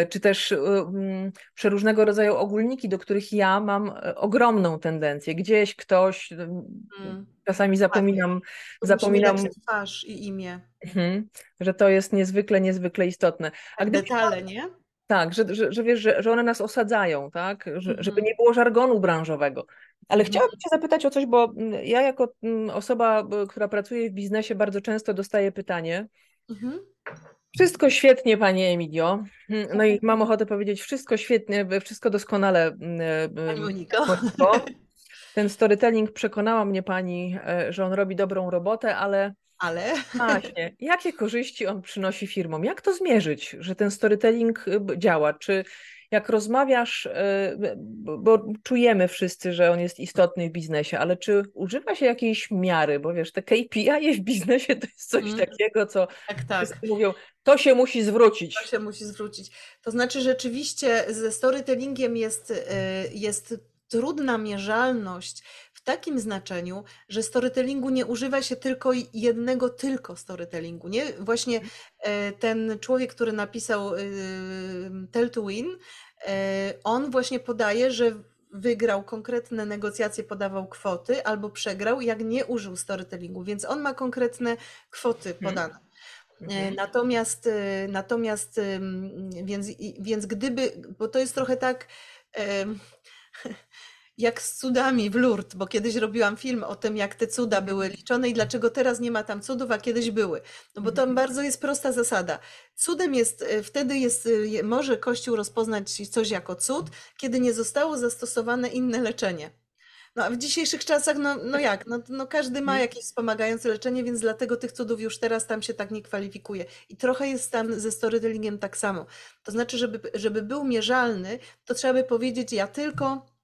S1: czy też um, przeróżnego rodzaju ogólniki, do których ja mam e, ogromną tendencję. Gdzieś ktoś, mm. czasami zapominam, zapominam
S2: twarz i imię.
S1: Mhm, że to jest niezwykle, niezwykle istotne.
S2: A gdyby, Detale, nie?
S1: Tak, że, że, że wiesz, że, że one nas osadzają, tak? Że, mhm. Żeby nie było żargonu branżowego. Ale mhm. chciałabym Cię zapytać o coś, bo mm, ja jako mm, osoba, która pracuje w biznesie, bardzo często dostaję pytanie. Mhm. Wszystko świetnie, Pani Emilio. No i mam ochotę powiedzieć, wszystko świetnie, wszystko doskonale.
S2: Pani Moniko.
S1: Ten storytelling przekonała mnie Pani, e, że on robi dobrą robotę, ale
S2: ale.
S1: Właśnie. Jakie korzyści on przynosi firmom? Jak to zmierzyć, że ten storytelling y, działa? Czy jak rozmawiasz, y, bo czujemy wszyscy, że on jest istotny w biznesie, ale czy używa się jakiejś miary? Bo wiesz, te KPI w biznesie to jest coś mm. takiego, co tak, tak. mówią, to się musi zwrócić.
S2: To się musi zwrócić. To znaczy, rzeczywiście ze storytellingiem jest, y, jest trudna mierzalność takim znaczeniu, że storytellingu nie używa się tylko jednego tylko storytellingu. Nie? Właśnie e, ten człowiek, który napisał y, Tell to Win, e, on właśnie podaje, że wygrał konkretne negocjacje, podawał kwoty, albo przegrał, jak nie użył storytellingu, więc on ma konkretne kwoty mhm. podane. Mhm. Natomiast, natomiast więc, więc gdyby, bo to jest trochę tak, jak z cudami w Lourdes, bo kiedyś robiłam film o tym, jak te cuda były liczone i dlaczego teraz nie ma tam cudów, a kiedyś były. No bo tam mhm. bardzo jest prosta zasada. Cudem jest, e, wtedy jest, e, może Kościół rozpoznać coś jako cud, kiedy nie zostało zastosowane inne leczenie. No a w dzisiejszych czasach, no, no jak, no, no każdy ma mhm. jakieś wspomagające leczenie, więc dlatego tych cudów już teraz tam się tak nie kwalifikuje. I trochę jest tam ze storytellingiem tak samo. To znaczy, żeby, żeby był mierzalny, to trzeba by powiedzieć, ja tylko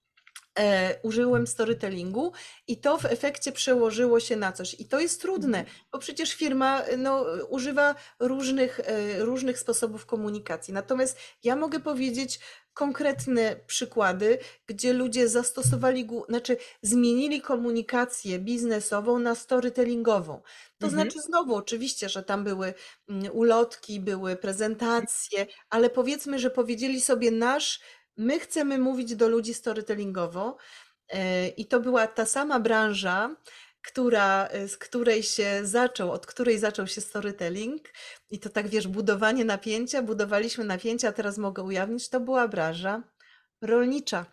S2: użyłem storytellingu i to w efekcie przełożyło się na coś. I to jest trudne, mhm. bo przecież firma no, używa różnych, e, różnych sposobów komunikacji. Natomiast ja mogę powiedzieć konkretne przykłady, gdzie ludzie zastosowali, znaczy zmienili komunikację biznesową na storytellingową. To mhm. znaczy znowu oczywiście, że tam były mm, ulotki, były prezentacje, ale powiedzmy, że powiedzieli sobie nasz My chcemy mówić do ludzi storytellingowo e, i to była ta sama branża, która, e, z której się zaczął, od której zaczął się storytelling i to tak wiesz, budowanie napięcia, budowaliśmy napięcia, a teraz mogę ujawnić, to była branża rolnicza.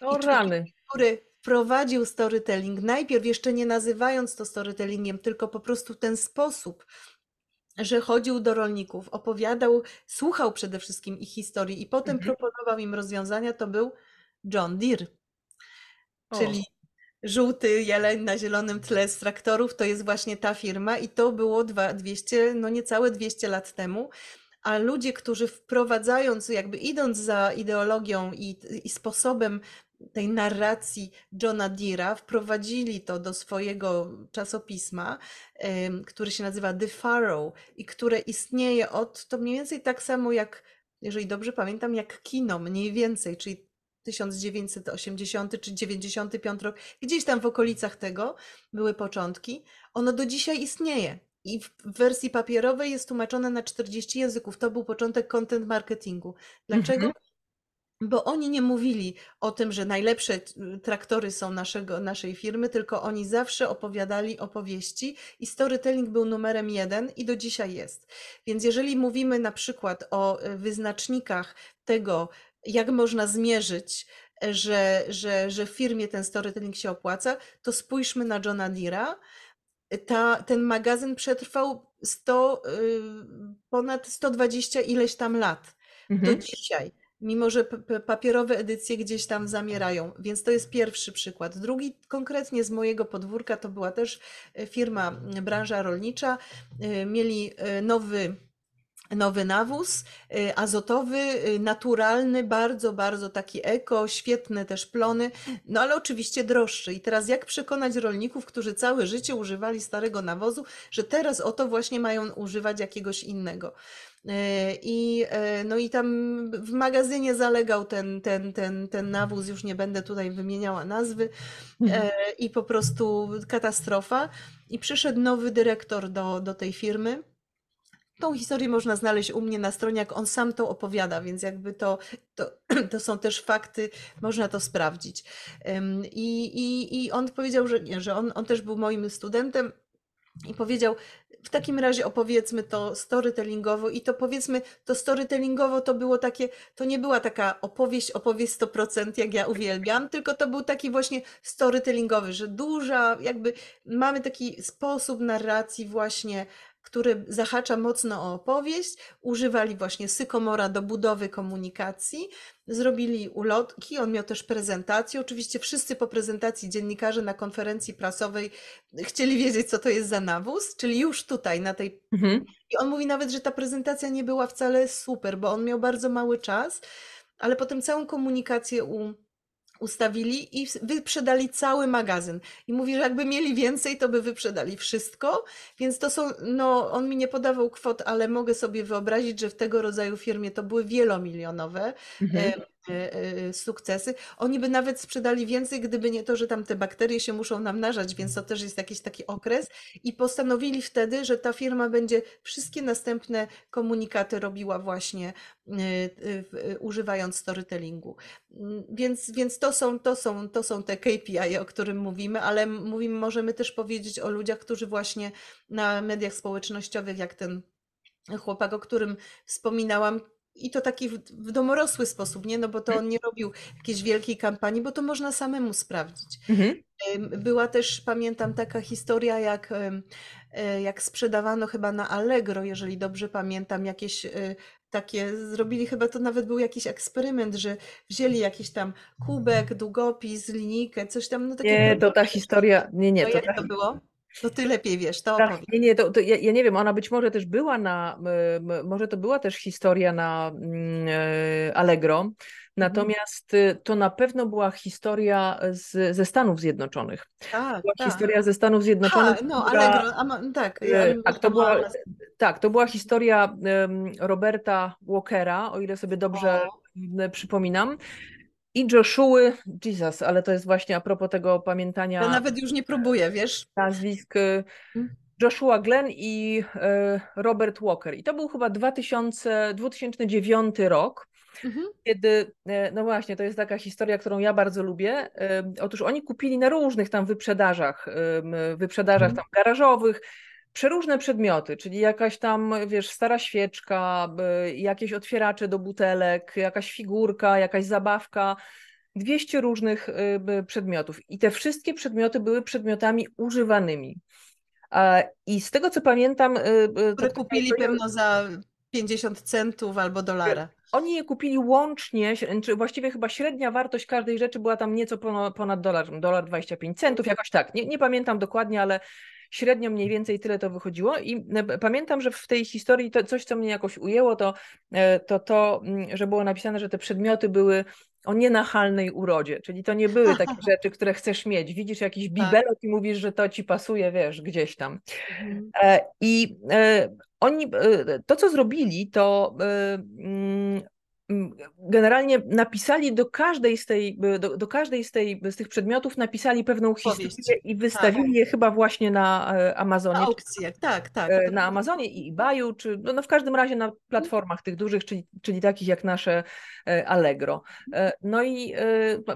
S1: O rany.
S2: Który wprowadził storytelling, najpierw jeszcze nie nazywając to storytellingiem, tylko po prostu ten sposób, że chodził do rolników, opowiadał, słuchał przede wszystkim ich historii i potem mhm. proponował im rozwiązania, to był John Deere. O. Czyli żółty jeleń na zielonym tle z traktorów, to jest właśnie ta firma i to było 200, no niecałe 200 lat temu. A ludzie, którzy wprowadzając, jakby idąc za ideologią i, i sposobem tej narracji Johna Deera, wprowadzili to do swojego czasopisma, który się nazywa The Pharaoh i które istnieje od, to mniej więcej tak samo jak, jeżeli dobrze pamiętam, jak kino, mniej więcej, czyli 1980 czy 95 rok, gdzieś tam w okolicach tego były początki. Ono do dzisiaj istnieje. I w wersji papierowej jest tłumaczone na 40 języków. To był początek content marketingu. Dlaczego? Mhm bo oni nie mówili o tym, że najlepsze traktory są naszego, naszej firmy, tylko oni zawsze opowiadali opowieści i storytelling był numerem jeden i do dzisiaj jest. Więc jeżeli mówimy na przykład o e, wyznacznikach tego, jak można zmierzyć, e, że, że, że w firmie ten storytelling się opłaca, to spójrzmy na Johna Deera. Ta, ten magazyn przetrwał 100, y, ponad 120 ileś tam lat. Mhm. Do dzisiaj mimo że papierowe edycje gdzieś tam zamierają. Więc to jest pierwszy przykład. Drugi, konkretnie z mojego podwórka, to była też e, firma, branża rolnicza. E, mieli e, nowy nowy nawóz azotowy, naturalny, bardzo, bardzo taki eko, świetne też plony, no ale oczywiście droższy. I teraz jak przekonać rolników, którzy całe życie używali starego nawozu, że teraz oto właśnie mają używać jakiegoś innego. E, I, no i tam w magazynie zalegał ten, ten, ten, ten nawóz, już nie będę tutaj wymieniała nazwy, mhm. i po prostu katastrofa. I przyszedł nowy dyrektor do, do tej firmy. Tą historię można znaleźć u mnie na stronie, jak on sam to opowiada, więc jakby to, to, to są też fakty, można to sprawdzić. I, i, i on powiedział, że nie, że on, on też był moim studentem i powiedział, w takim razie opowiedzmy to storytellingowo i to powiedzmy, to storytellingowo to było takie, to nie była taka opowieść, opowieść 100% jak ja uwielbiam, tylko to był taki właśnie storytellingowy, że duża, jakby mamy taki sposób narracji właśnie który zahacza mocno o opowieść. Używali właśnie sykomora do budowy komunikacji, zrobili ulotki, on miał też prezentację. Oczywiście wszyscy po prezentacji dziennikarze na konferencji prasowej chcieli wiedzieć, co to jest za nawóz, czyli już tutaj na tej. Mhm. I on mówi nawet, że ta prezentacja nie była wcale super, bo on miał bardzo mały czas, ale potem całą komunikację u ustawili i wyprzedali cały magazyn. I mówi, że jakby mieli więcej, to by wyprzedali wszystko. Więc to są, no on mi nie podawał kwot, ale mogę sobie wyobrazić, że w tego rodzaju firmie to były wielomilionowe. Mhm. E, e, sukcesy. Oni by nawet sprzedali więcej, gdyby nie to, że tam te bakterie się muszą namnażać, więc to też jest jakiś taki okres. I postanowili wtedy, że ta firma będzie wszystkie następne komunikaty robiła właśnie e, używając storytellingu. Mm, więc, więc to, są, to, są, to są te KPI, o którym mówimy, ale mówimy, możemy też powiedzieć o ludziach, którzy właśnie na mediach społecznościowych, jak ten chłopak, o którym wspominałam, i to taki w, w, domorosły sposób, nie? No bo to mhm. on nie robił jakiejś wielkiej kampanii, bo to można samemu sprawdzić. Mhm. Była też, pamiętam, taka historia, jak, e, jak sprzedawano chyba na Allegro, jeżeli dobrze pamiętam, jakieś e, takie, zrobili chyba to nawet był jakiś eksperyment, że wzięli jakiś tam kubek, długopis, linijkę, coś tam. No,
S1: nie, to ta historia, nie, nie.
S2: To, to jak ta... to było? To ty lepiej wiesz, to
S1: tak, Nie, nie, to, to ja, ja, nie wiem, ona być może też była na, może to była też historia na mm, e, Allegro, mhm. natomiast y, to na pewno była historia z, ze Stanów Zjednoczonych. Tak, była tak. historia ze Stanów Zjednoczonych.
S2: no, która, Allegro, a, tak. Ja
S1: e, tak, to była, tak, to była historia Roberta Walkera, o ile sobie dobrze o. przypominam i Joshua, Jesus, ale to jest właśnie a propos tego pamiętania.
S2: Ja nawet już nie próbuję, wiesz?
S1: Nazwisk y, hmm? Joshua Glenn i y, Robert Walker. I to był chyba 2000, 2009 rok. Mhm. Kiedy, y, no właśnie, to jest taka historia, którą ja bardzo lubię. Otóż oni kupili na różnych tam wyprzedażach, wyprzedażach mhm. tam garażowych, przeróżne przedmioty, czyli jakaś tam, wiesz, stara świeczka, jakieś otwieracze do butelek, jakaś figurka, jakaś zabawka, 200 różnych przedmiotów. I te wszystkie przedmioty były przedmiotami używanymi. I z tego co pamiętam. Y,
S2: y, Które kupili pewno za 50 centów albo dolara.
S1: Oni je kupili łącznie, czy właściwie chyba średnia wartość każdej rzeczy była tam nieco ponad dolar, dolar 25 centów, jakoś tak. Nie, nie pamiętam dokładnie, ale Średnio mniej więcej tyle to wychodziło i e, pamiętam, że w tej historii to coś, co mnie jakoś ujęło, to e, to, to mm, że było napisane, że te przedmioty były o nienachalnej urodzie, czyli to nie były takie rzeczy, które chcesz mieć. Widzisz jakiś tak. bibelot i mówisz, że to ci pasuje, wiesz, gdzieś tam. Mhm. E, I oni, to co zrobili, to mm, generalnie napisali do każdej z tej, do, do, każdej z, tej, z tych przedmiotów napisali pewną historię i wystawili tak. je chyba właśnie na e, Amazonie. Na
S2: aukcjach, tak, tak.
S1: E, na Amazonie i eBayu, czy no, no, w każdym razie na platformach tych dużych, czyli, czyli takich jak nasze e, Allegro. No i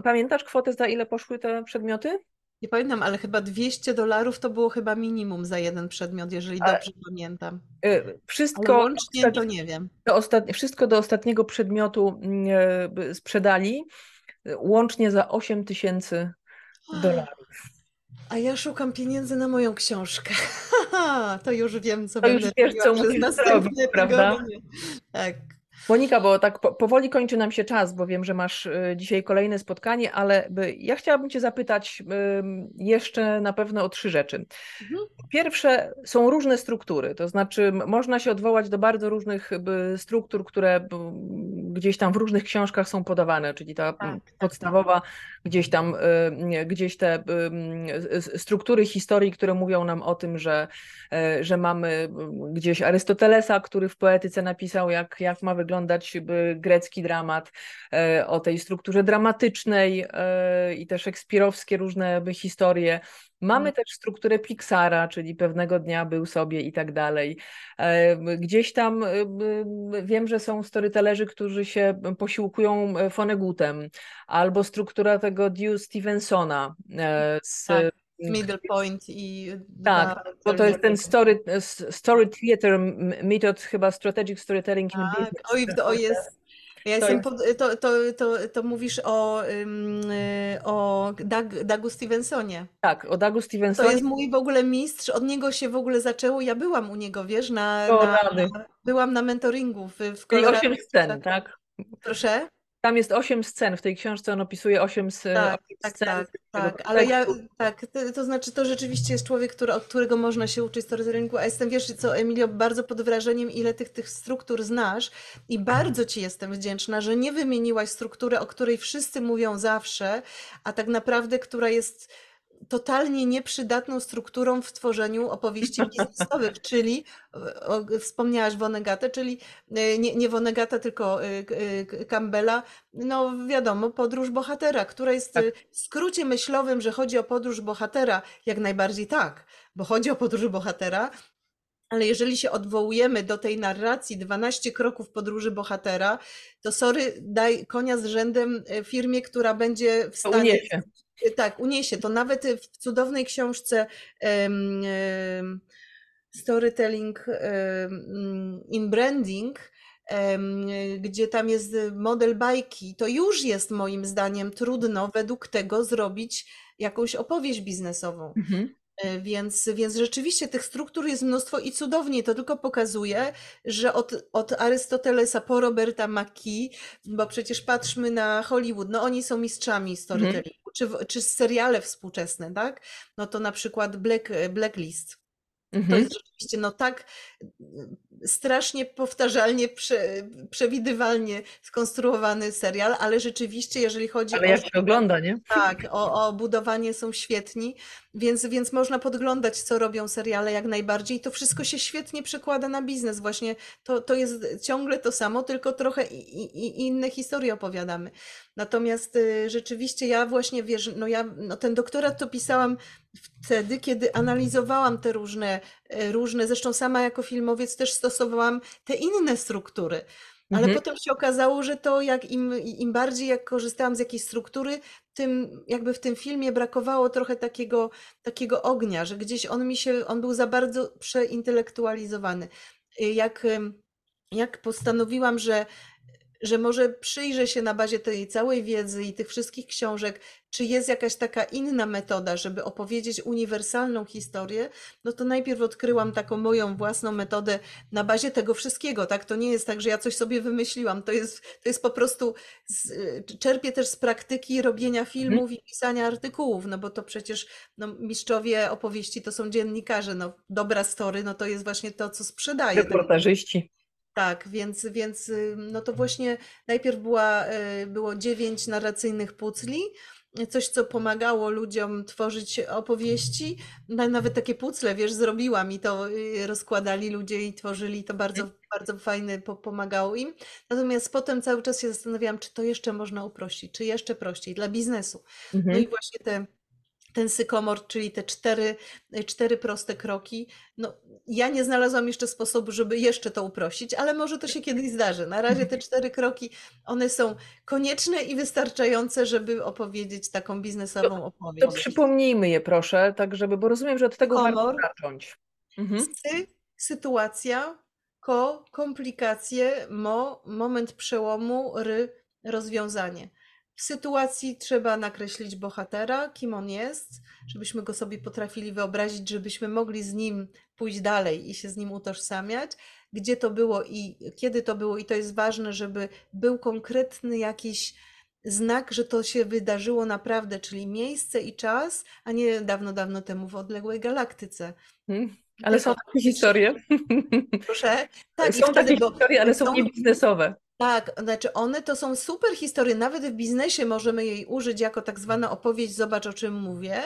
S1: pamiętasz kwotę, za ile poszły te przedmioty?
S2: Nie pamiętam, ale chyba 200 dolarów to było chyba minimum za jeden przedmiot, jeżeli ale, dobrze pamiętam.
S1: Y, wszystko ale
S2: łącznie to nie wiem.
S1: Do wszystko do ostatniego przedmiotu y, sprzedali łącznie za 8 tysięcy dolarów.
S2: A ja szukam pieniędzy na moją książkę. to już wiem, co
S1: to
S2: będę
S1: już wiesz, co musisz zrobić, prawda?
S2: Tak.
S1: Monika, bo tak powoli kończy nam się czas, bo wiem, że masz y, dzisiaj kolejne spotkanie, ale ja chciałabym Cię zapytać jeszcze na pewno o trzy rzeczy. Mhm. Pierwsze, są różne struktury, to znaczy można się odwołać do bardzo różnych struktur, które gdzieś tam w różnych książkach są podawane, czyli ta tak, tak, podstawowa, tak. gdzieś tam, gdzieś te struktury historii, które mówią nam o tym, że, e, że mamy gdzieś Arystotelesa, który w poetyce napisał, jak, jak ma wyglądać grecki dramat, e, o tej strukturze dramatycznej e, i te szekspirowskie różne historie. Mamy mm. też strukturę Pixara, czyli pewnego dnia był sobie i tak dalej. Gdzieś tam wiem, że są storytellerzy, którzy się posiłkują fonegutem, albo struktura tego Dew Stevensona z
S2: tak. Middle Point i...
S1: Tak, bo to jest ten story, story theater method, chyba strategic storytelling in
S2: tak. business. Oj, to jest... Ja to, jestem pod, to, to, to, to mówisz o, o Doug, Dougu Stevensonie.
S1: Tak, o Dougu Stevensonie.
S2: To jest mój w ogóle mistrz, od niego się w ogóle zaczęło. Ja byłam u niego, wiesz, na, na byłam na mentoringu w, w
S1: Colorado. osiem scen, tak?
S2: Proszę?
S1: Tam jest osiem scen, w tej książce on opisuje osiem,
S2: tak, tak, scen. Tak, tak, ale ja, tak, to, to, znaczy to rzeczywiście jest człowiek, który, od którego można się uczyć storytellingu, a jestem, wiesz co, Emilio, bardzo pod wrażeniem, ile tych, tych struktur znasz. I bardzo Ci jestem wdzięczna, że nie wymieniłaś struktury, o której wszyscy mówią zawsze, a tak naprawdę, która jest totalnie nieprzydatną strukturą w tworzeniu opowieści biznesowych, czyli o, wspomniałaś Wonegatę, czyli e, nie, nie Vonegata, tylko e, e, Campbella, no wiadomo, podróż bohatera, która jest tak. w skrócie myślowym, że chodzi o podróż bohatera, jak najbardziej tak, bo chodzi o podróż bohatera, ale jeżeli się odwołujemy do tej narracji 12 kroków podróży bohatera, to sorry, daj konia z rzędem firmie, która będzie w stanie tak, uniesie to. Nawet w cudownej książce um, um, Storytelling um, in Branding, gdzie tam jest model bajki, to już jest moim zdaniem trudno według tego zrobić jakąś opowieść biznesową. Mhm. E, więc, więc rzeczywiście tych struktur jest mnóstwo i cudownie to tylko pokazuje, że od, od Arystotelesa po Roberta McKee, bo przecież patrzmy na Hollywood, no oni są mistrzami storytellingu, mhm. Czy, czy seriale współczesne, tak? No to na przykład Black, Blacklist. Mhm. To jest rzeczywiście no tak strasznie powtarzalnie, prze, przewidywalnie skonstruowany serial, ale rzeczywiście, jeżeli chodzi
S1: ale o. jak się ogląda, nie?
S2: Tak, o, o budowanie są świetni, więc, więc można podglądać, co robią seriale jak najbardziej. I to wszystko się świetnie przekłada na biznes. Właśnie to, to jest ciągle to samo, tylko trochę i, i, inne historie opowiadamy. Natomiast y, rzeczywiście ja właśnie wiesz, no ja no ten doktorat to pisałam wtedy, kiedy analizowałam te różne, y, różne, zresztą sama jako filmowiec też stosowałam te inne struktury. Ale mhm. potem się okazało, że to jak im, im bardziej jak korzystałam z jakiejś struktury, tym jakby w tym filmie brakowało trochę takiego, takiego ognia, że gdzieś on mi się, on był za bardzo przeintelektualizowany. Jak, jak postanowiłam, że że może przyjrzę się na bazie tej całej wiedzy i tych wszystkich książek, czy jest jakaś taka inna metoda, żeby opowiedzieć uniwersalną historię, no to najpierw odkryłam taką moją własną metodę na bazie tego wszystkiego, tak? To nie jest tak, że ja coś sobie wymyśliłam, to jest, to jest po prostu, z, czerpię też z praktyki robienia filmów hmm. i pisania artykułów, no bo to przecież no, mistrzowie opowieści to są dziennikarze, no dobra story, no to jest właśnie to, co sprzedaje.
S1: Reportażyści.
S2: Tak, więc, więc no to właśnie najpierw była, y, było dziewięć narracyjnych pucli, coś, co pomagało ludziom tworzyć opowieści. Nawet takie pucle, wiesz, zrobiłam i to y, rozkładali ludzie i tworzyli, to bardzo, bardzo fajne pomagało im. Natomiast potem cały czas się zastanawiałam, czy to jeszcze można uprościć, czy jeszcze prościej dla biznesu. No mhm. i właśnie te ten sykomor, czyli te cztery, cztery proste kroki. No, ja nie znalazłam jeszcze sposobu, żeby jeszcze to uprościć, ale może to się kiedyś zdarzy. Na razie te cztery kroki, one są konieczne i wystarczające, żeby opowiedzieć taką biznesową to, opowieść.
S1: To przypomnijmy je proszę, tak żeby, bo rozumiem, że od tego Komor, warto zacząć.
S2: Mhm. Sy, sytuacja, ko, komplikacje, mo, moment przełomu, ry, rozwiązanie. W sytuacji trzeba nakreślić bohatera, kim on jest, żebyśmy go sobie potrafili wyobrazić, żebyśmy mogli z nim pójść dalej i się z nim utożsamiać. gdzie to było i kiedy to było, i to jest ważne, żeby był konkretny jakiś znak, że to się wydarzyło naprawdę, czyli miejsce i czas, a nie dawno, dawno temu w odległej galaktyce.
S1: Hmm. Ale są takie historie.
S2: Proszę?
S1: Tak, są takie historie, ale są niebiznesowe.
S2: Tak, znaczy one to są super historie, nawet w biznesie możemy jej użyć jako tak zwana opowieść, zobacz o czym mówię,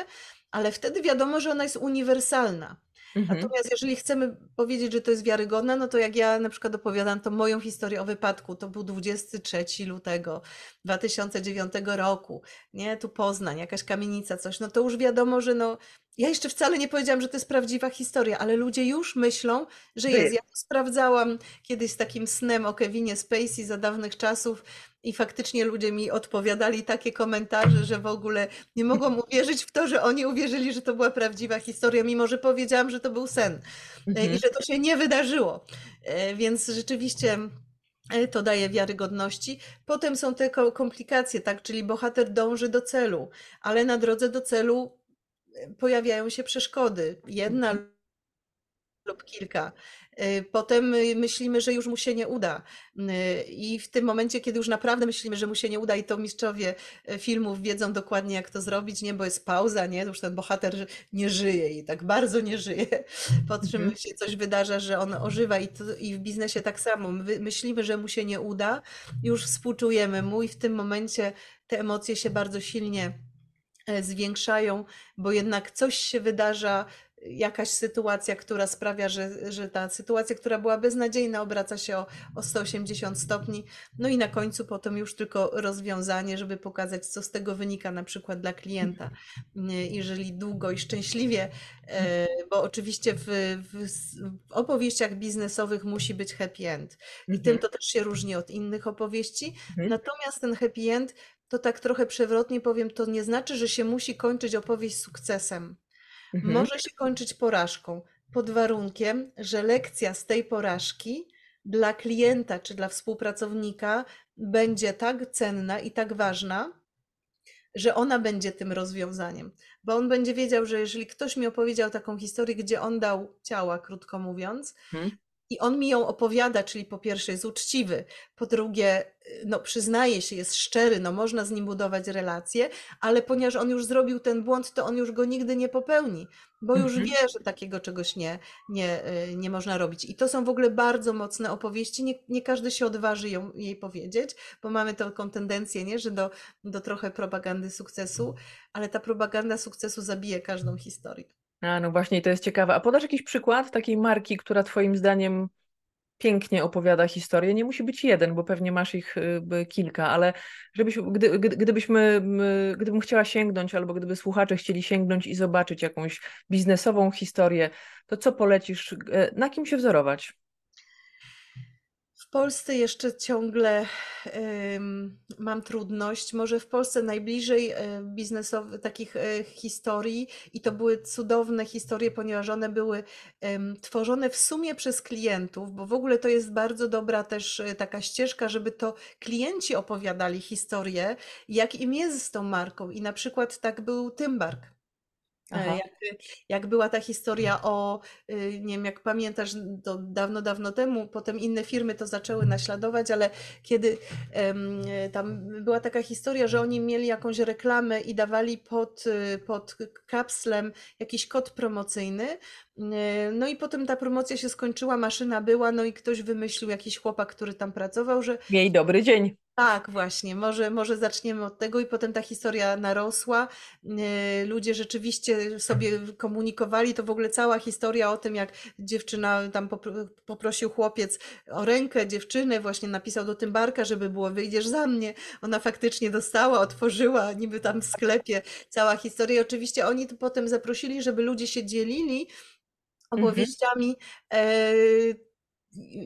S2: ale wtedy wiadomo, że ona jest uniwersalna. Mhm. Natomiast jeżeli chcemy powiedzieć, że to jest wiarygodne, no to jak ja na przykład opowiadam to moją historię o wypadku, to był 23 lutego 2009 roku, nie, tu Poznań, jakaś kamienica, coś, no to już wiadomo, że no, ja jeszcze wcale nie powiedziałam, że to jest prawdziwa historia, ale ludzie już myślą, że jest. Ja to sprawdzałam kiedyś z takim snem o Kevinie Spacey za dawnych czasów i faktycznie ludzie mi odpowiadali takie komentarze, że w ogóle nie mogłam uwierzyć w to, że oni uwierzyli, że to była prawdziwa historia, mimo że powiedziałam, że to był sen e, mhm. i że to się nie wydarzyło. E, więc rzeczywiście e, to daje wiarygodności. Potem są te komplikacje, tak, czyli bohater dąży do celu, ale na drodze do celu pojawiają się przeszkody. Jedna mhm. lub kilka. Y, potem y, myślimy, że już mu się nie uda. Y, I w tym momencie, kiedy już naprawdę myślimy, że mu się nie uda, i to mistrzowie filmów wiedzą dokładnie, jak to zrobić, nie, bo jest pauza, nie, już ten bohater nie żyje i tak bardzo nie żyje. Po czym mhm. się coś wydarza, że on ożywa, i, to, i w biznesie tak samo. My myślimy, że mu się nie uda, już współczujemy mu, i w tym momencie te emocje się bardzo silnie zwiększają, bo jednak coś się wydarza jakaś sytuacja, która sprawia, że, że ta sytuacja, która była beznadziejna, obraca się o, o 180 stopni. No i na końcu potem już tylko rozwiązanie, żeby pokazać, co z tego wynika na przykład dla klienta. Jeżeli długo i szczęśliwie, e, bo oczywiście w, w, w opowieściach biznesowych musi być happy end. I tym mhm. to też się różni od innych opowieści. Mhm. Natomiast ten happy end to tak trochę przewrotnie powiem, to nie znaczy, że się musi kończyć opowieść sukcesem. Mhm. Może się kończyć porażką, pod warunkiem, że lekcja z tej porażki dla klienta czy dla współpracownika będzie tak cenna i tak ważna, że ona będzie tym rozwiązaniem. Bo on będzie wiedział, że jeżeli ktoś mi opowiedział taką historię, gdzie on dał ciała, krótko mówiąc, hmm i on mi ją opowiada, czyli po pierwsze jest uczciwy, po drugie, y, no przyznaje się, jest szczery, no można z nim budować relacje, ale ponieważ on już zrobił ten błąd, to on już go nigdy nie popełni, bo już mhm. wie, że takiego czegoś nie, nie, y, nie można robić. I to są w ogóle bardzo mocne opowieści, nie, nie każdy się odważy ją, jej powiedzieć, bo mamy taką tendencję, nie, że do, do trochę propagandy sukcesu, ale ta propaganda sukcesu zabije każdą historię.
S1: A, no właśnie, to jest ciekawe. A podasz jakiś przykład takiej marki, która Twoim zdaniem pięknie opowiada historię? Nie musi być jeden, bo pewnie masz ich y, kilka, ale żebyś, gdy, gdybyśmy, gdybym chciała sięgnąć, albo gdyby słuchacze chcieli sięgnąć i zobaczyć jakąś biznesową historię, to co polecisz? Na kim się wzorować?
S2: Polsce jeszcze ciągle mam trudność. Może w Polsce najbliżej e, biznesowych takich e, historii i to były cudowne historie, ponieważ one były tworzone w sumie przez klientów, bo w ogóle to jest bardzo dobra też e, taka ścieżka, żeby to klienci opowiadali historię, jak im jest z tą marką. I na przykład tak był Tymbark. Jak, jak była ta historia o, y, nie wiem, jak pamiętasz, to dawno, dawno temu, potem inne firmy to zaczęły naśladować, ale kiedy um, tam była taka historia, że oni mieli jakąś reklamę i dawali pod, y, pod kapslem jakiś kod promocyjny, y, no i potem ta promocja się skończyła, maszyna była, no i ktoś wymyślił, jakiś chłopak, który tam pracował, że...
S1: Miej dobry dzień.
S2: Tak, właśnie. Może, może zaczniemy od tego i potem ta historia narosła. E, ludzie rzeczywiście sobie komunikowali. To w ogóle cała historia o tym, jak dziewczyna tam poprosił chłopiec o rękę dziewczyny, właśnie napisał do Tymbarka, żeby było wyjdziesz za mnie. Ona faktycznie dostała, otworzyła, niby tam w sklepie. Cała historia. I oczywiście oni to potem zaprosili, żeby ludzie się dzielili mhm. opowieściami. Mhm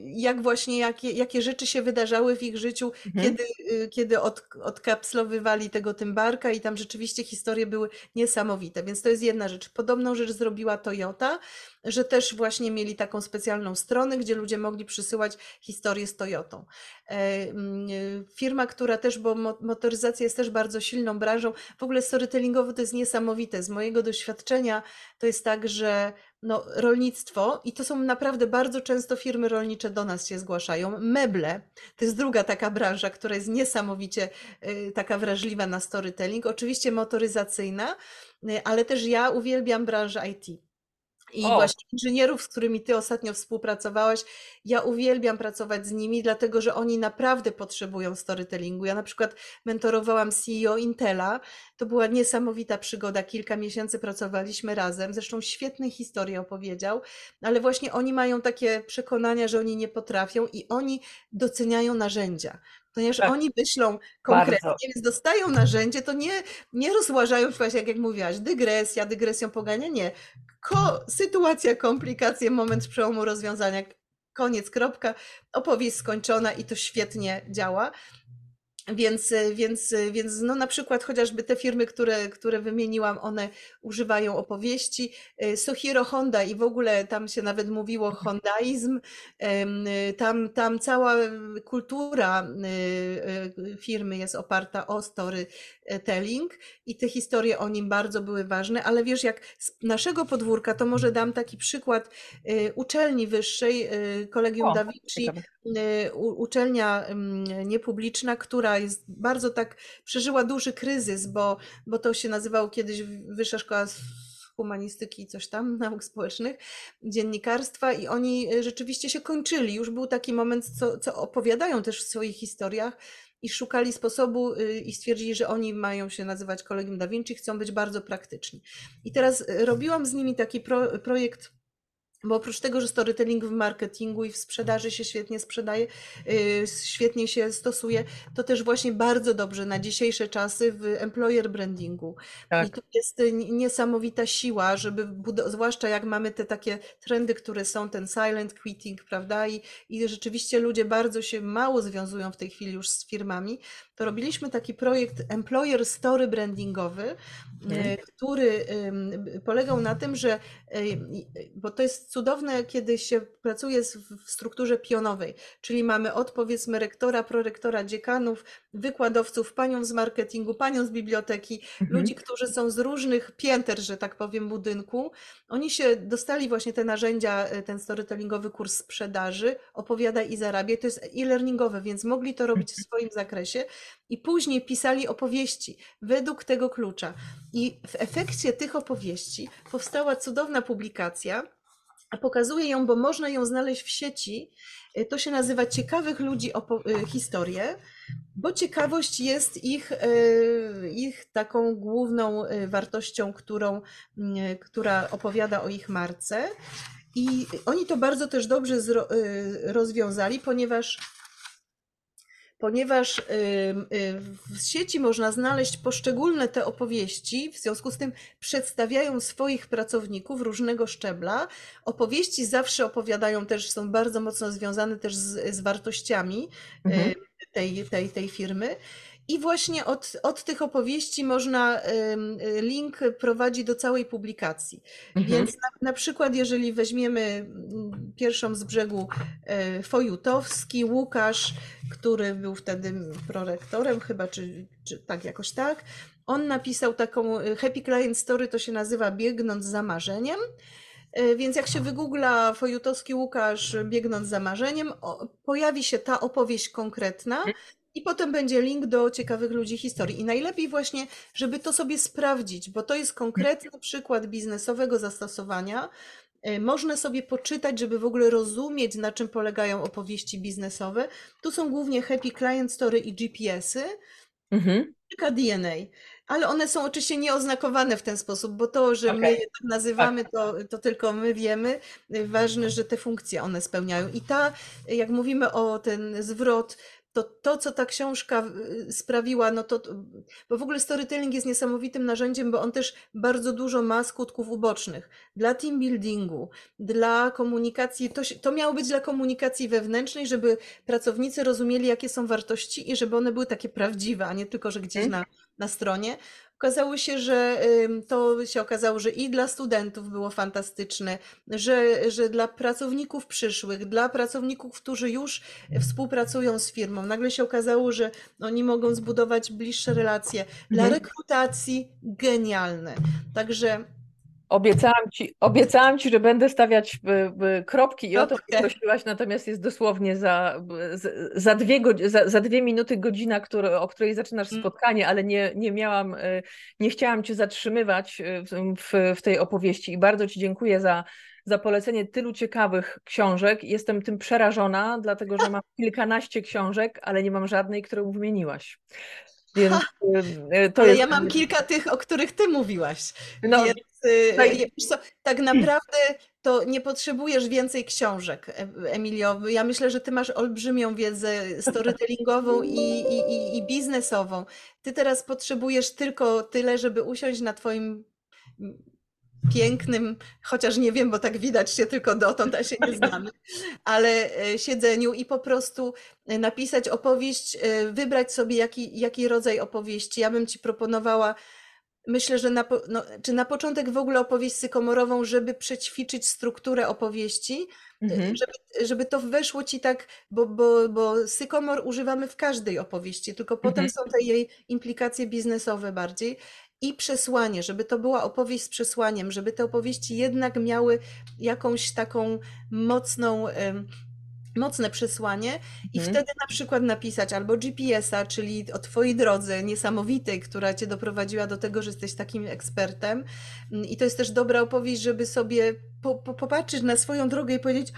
S2: jak właśnie, jakie, jakie rzeczy się wydarzały w ich życiu, mhm. kiedy, y, kiedy od, odkapslowywali tego Tymbarka i tam rzeczywiście historie były niesamowite, więc to jest jedna rzecz. Podobną rzecz zrobiła Toyota, że też właśnie mieli taką specjalną stronę, gdzie ludzie mogli przysyłać historie z Toyotą. E, mm, y, firma, która też, bo motoryzacja jest też bardzo silną branżą, w ogóle storytellingowo to jest niesamowite. Z mojego doświadczenia to jest tak, że no, rolnictwo i to są naprawdę bardzo często firmy rolnicze do nas się zgłaszają. Meble to jest druga taka branża, która jest niesamowicie y, taka wrażliwa na storytelling. Oczywiście motoryzacyjna, y, ale też ja uwielbiam branżę IT. I o. właśnie inżynierów, z którymi ty ostatnio współpracowałaś, ja uwielbiam pracować z nimi, dlatego że oni naprawdę potrzebują storytellingu. Ja na przykład mentorowałam CEO Intela. To była niesamowita przygoda. Kilka miesięcy pracowaliśmy razem. Zresztą świetne historie opowiedział, ale właśnie oni mają takie przekonania, że oni nie potrafią i oni doceniają narzędzia ponieważ tak. oni myślą konkretnie, Bardzo. więc dostają narzędzie, to nie, nie rozłażają jak, jak mówiłaś, dygresja, dygresją pogania, nie. Ko, sytuacja, komplikacje, moment przełomu rozwiązania, koniec, kropka, opowieść skończona i to świetnie działa. Więc, więc, więc no na przykład chociażby te firmy, które, które wymieniłam, one używają opowieści. Sohiro Honda i w ogóle tam się nawet mówiło hondaizm. Tam, tam cała kultura y, y, firmy jest oparta o storytelling i te historie o nim bardzo były ważne, ale wiesz, jak z naszego podwórka, to może dam taki przykład y, uczelni wyższej, Kolegium o, Da Vinci, uczelnia niepubliczna, która jest bardzo tak, przeżyła duży kryzys, bo, bo to się nazywało kiedyś Wyższa Szkoła humanistyki coś tam, nauk społecznych, dziennikarstwa i oni e, rzeczywiście się kończyli. Już był taki moment, co, co opowiadają też w swoich historiach i szukali sposobu y, i stwierdzili, że oni mają się nazywać Kolegium Da Vinci, chcą być bardzo praktyczni. I teraz robiłam z nimi taki pro, projekt bo oprócz tego, że storytelling w marketingu i w sprzedaży się świetnie sprzedaje, y, świetnie się stosuje, to też właśnie bardzo dobrze na dzisiejsze czasy w employer brandingu. Tak. I to jest niesamowita siła, żeby, zwłaszcza jak mamy te takie trendy, które są, ten silent quitting, prawda? I, I rzeczywiście ludzie bardzo się mało związują w tej chwili już z firmami, to robiliśmy taki projekt employer story brandingowy, mm. który polegał na tym, że, bo to jest cudowne, kiedy się pracuje w strukturze pionowej, czyli mamy od powiedzmy rektora, prorektora, dziekanów, wykładowców, panią z marketingu, panią z biblioteki, mhm. ludzi, którzy są z różnych pięter, że tak powiem, budynku. Oni się dostali właśnie te narzędzia, e, ten storytellingowy kurs sprzedaży, opowiadaj i zarabiaj, to jest e-learningowe, więc mogli to robić w swoim zakresie i później pisali opowieści według tego klucza. I w efekcie tych opowieści powstała cudowna publikacja, pokazuję ją, bo można ją znaleźć w sieci. Y, to się nazywa Ciekawych ludzi y, historie, bo ciekawość jest ich, y, ich taką główną wartością, którą, która opowiada o ich marce. I oni to bardzo też dobrze rozwiązali, ponieważ ponieważ w sieci można znaleźć poszczególne te opowieści, w związku z tym przedstawiają swoich pracowników różnego szczebla. Opowieści zawsze opowiadają też, są bardzo mocno związane też z, z wartościami mhm. tej, tej, tej firmy. I właśnie od, od tych opowieści można, link prowadzi do całej publikacji. Mhm. Więc na, na, przykład, jeżeli weźmiemy pierwszą z brzegu e, Fojutowski, Łukasz, który był wtedy prorektorem chyba, czy, czy tak jakoś tak, on napisał taką e, Happy Client Story, to się nazywa Biegnąc za marzeniem. E, więc jak się wygoogla Fojutowski Łukasz biegnąc za marzeniem, pojawi się ta opowieść konkretna, mhm. I potem będzie link do ciekawych ludzi historii. I najlepiej właśnie, żeby to sobie sprawdzić, bo to jest konkretny przykład biznesowego zastosowania. E, można sobie poczytać, żeby w ogóle rozumieć, na czym polegają opowieści biznesowe. Tu są głównie Happy Client Story i GPS-y, mhm. kilka DNA ale one są oczywiście nieoznakowane w ten sposób, bo to, że okay. my je tak nazywamy, to, to tylko my wiemy. Ważne, że te funkcje one spełniają. I ta, jak mówimy o ten zwrot, to to, co ta książka sprawiła, no to, bo w ogóle storytelling jest niesamowitym narzędziem, bo on też bardzo dużo ma skutków ubocznych. Dla team buildingu, dla komunikacji, to, to miało być dla komunikacji wewnętrznej, żeby pracownicy rozumieli, jakie są wartości i żeby one były takie prawdziwe, a nie tylko, że gdzieś mhm. na, na stronie. Okazało się, że to się okazało, że i dla studentów było fantastyczne, że, że dla pracowników przyszłych, dla pracowników, którzy już współpracują z firmą, nagle się okazało, że oni mogą zbudować bliższe relacje. Dla mhm. rekrutacji genialne. Także
S1: Obiecałam ci, obiecałam ci, że będę stawiać kropki i o to prosiłaś, natomiast jest dosłownie za, za, dwie, za, za dwie minuty godzina, który, o której zaczynasz mm. spotkanie, ale nie, nie miałam, y, nie chciałam cię zatrzymywać y, w, w tej opowieści i bardzo ci dziękuję za, za polecenie tylu ciekawych książek. Jestem tym przerażona, dlatego że mam kilkanaście książek, ale nie mam żadnej, którą wymieniłaś.
S2: Więc y, to Ale jest... ja mam kilka tych, o których ty mówiłaś. No, Więc, y, tak. co, tak naprawdę to nie potrzebujesz więcej książek, e, Emilio. Ja myślę, że ty masz olbrzymią wiedzę storytellingową i, i, i, i biznesową. Ty teraz potrzebujesz tylko tyle, żeby usiąść na twoim pięknym, chociaż nie wiem, bo tak widać się tylko dotąd, a się nie znamy, ale e, siedzeniu i po prostu e, napisać opowieść, e, wybrać sobie jaki, jaki rodzaj opowieści. Ja bym ci proponowała, myślę, że na, no, czy na początek w ogóle opowieść sykomorową, żeby przećwiczyć strukturę opowieści, mhm. żeby, żeby to weszło ci tak, bo, bo, bo sykomor używamy w każdej opowieści, tylko mhm. potem są te jej implikacje biznesowe bardziej i przesłanie, żeby to była opowieść z przesłaniem, żeby te opowieści jednak miały jakąś taką mocną, mocne przesłanie i mhm. wtedy na przykład napisać albo GPS-a, czyli o Twojej drodze niesamowitej, która Cię doprowadziła do tego, że jesteś takim ekspertem. I to jest też dobra opowieść, żeby sobie po, po, popatrzeć na swoją drogę i powiedzieć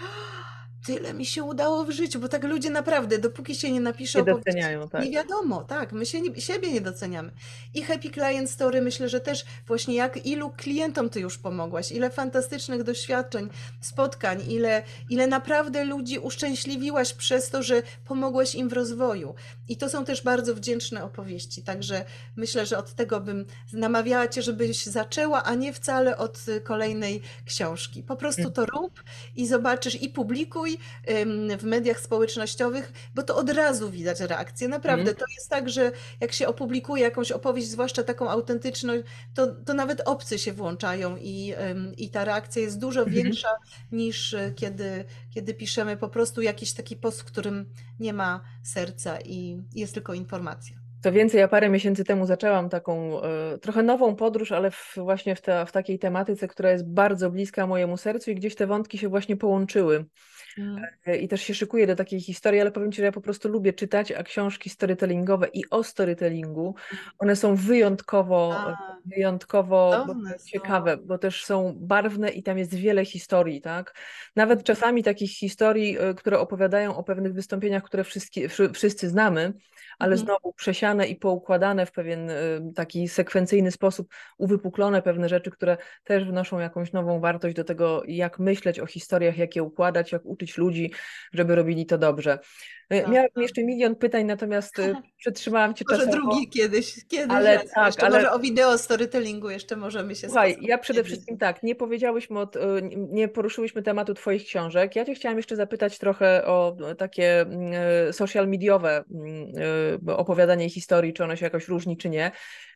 S2: tyle mi się udało w życiu, bo tak ludzie naprawdę, dopóki się nie napiszą,
S1: nie doceniają, tak.
S2: nie wiadomo, tak, my się nie, siebie nie doceniamy. I Happy Client Story myślę, że też właśnie jak ilu klientom ty już pomogłaś, ile fantastycznych doświadczeń, spotkań, ile, ile naprawdę ludzi uszczęśliwiłaś przez to, że pomogłaś im w rozwoju. I to są też bardzo wdzięczne opowieści, także myślę, że od tego bym namawiała cię, żebyś zaczęła, a nie wcale od kolejnej książki. Po prostu mm. to rób i zobaczysz i publikuj, w mediach społecznościowych, bo to od razu widać reakcję. Naprawdę, mm. to jest tak, że jak się opublikuje jakąś opowieść, zwłaszcza taką autentyczną, to, to nawet obcy się włączają i, i ta reakcja jest dużo mhm. większa niż e, kiedy, kiedy piszemy po prostu jakiś taki post, w którym nie ma serca i jest tylko informacja.
S1: Co więcej, ja parę miesięcy temu zaczęłam taką e, trochę nową podróż, ale w, właśnie w, te, w takiej tematyce, która jest bardzo bliska mojemu sercu i gdzieś te wątki się właśnie połączyły. Mm. E, I też się szykuję do takiej historii, ale powiem Ci, że ja po prostu lubię czytać, a książki storytellingowe i o storytellingu, one są wyjątkowo, a, wyjątkowo ciekawe, bo też są barwne i tam jest wiele historii, tak? Nawet mhm. czasami takich historii, e, które opowiadają o pewnych wystąpieniach, które wszyscy, wszyscy znamy, ale mhm. znowu przesiane i poukładane w pewien y, taki sekwencyjny sposób, uwypuklone pewne rzeczy, które też wnoszą jakąś nową wartość do tego, jak myśleć o historiach, jak je układać, jak uczyć ludzi, żeby robili to dobrze. E, tak, Miałam tak. jeszcze milion pytań, natomiast e, przetrzymałam Cię
S2: Może drugi kiedyś, kiedyś ale, tak, jeszcze ale... może o wideo storytellingu jeszcze możemy się
S1: Słuchaj, ja przede wszystkim tak, nie powiedziałyśmy, od, e, nie poruszyłyśmy tematu Twoich książek. Ja Cię chciałam jeszcze zapytać trochę o takie mm, social mediowe mm, opowiadanie historii, czy ono się jakoś różni, czy nie.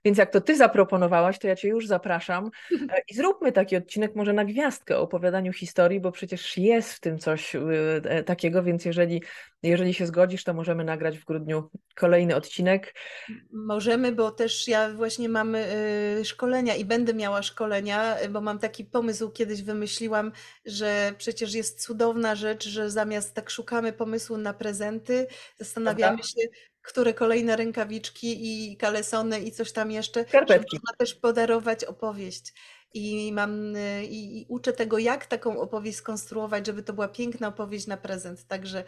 S1: Więc jak to Ty zaproponowałaś, to ja Cię już zapraszam i zróbmy taki odcinek może na gwiazdkę o opowiadaniu historii, bo przecież jest w tym coś takiego, więc jeżeli, jeżeli się zgodzisz, to możemy nagrać w grudniu kolejny odcinek.
S2: Możemy, bo też ja właśnie mam y, szkolenia i będę miała szkolenia, bo mam taki pomysł, kiedyś wymyśliłam, że przecież jest cudowna rzecz, że zamiast tak szukamy pomysłu na prezenty, zastanawiamy się, które kolejne rękawiczki i kalesony i coś tam jeszcze,
S1: Skarpetki.
S2: można też podarować opowieść i mam y, i, i, uczę tego, jak taką opowieść skonstruować, żeby to była piękna opowieść na prezent. Także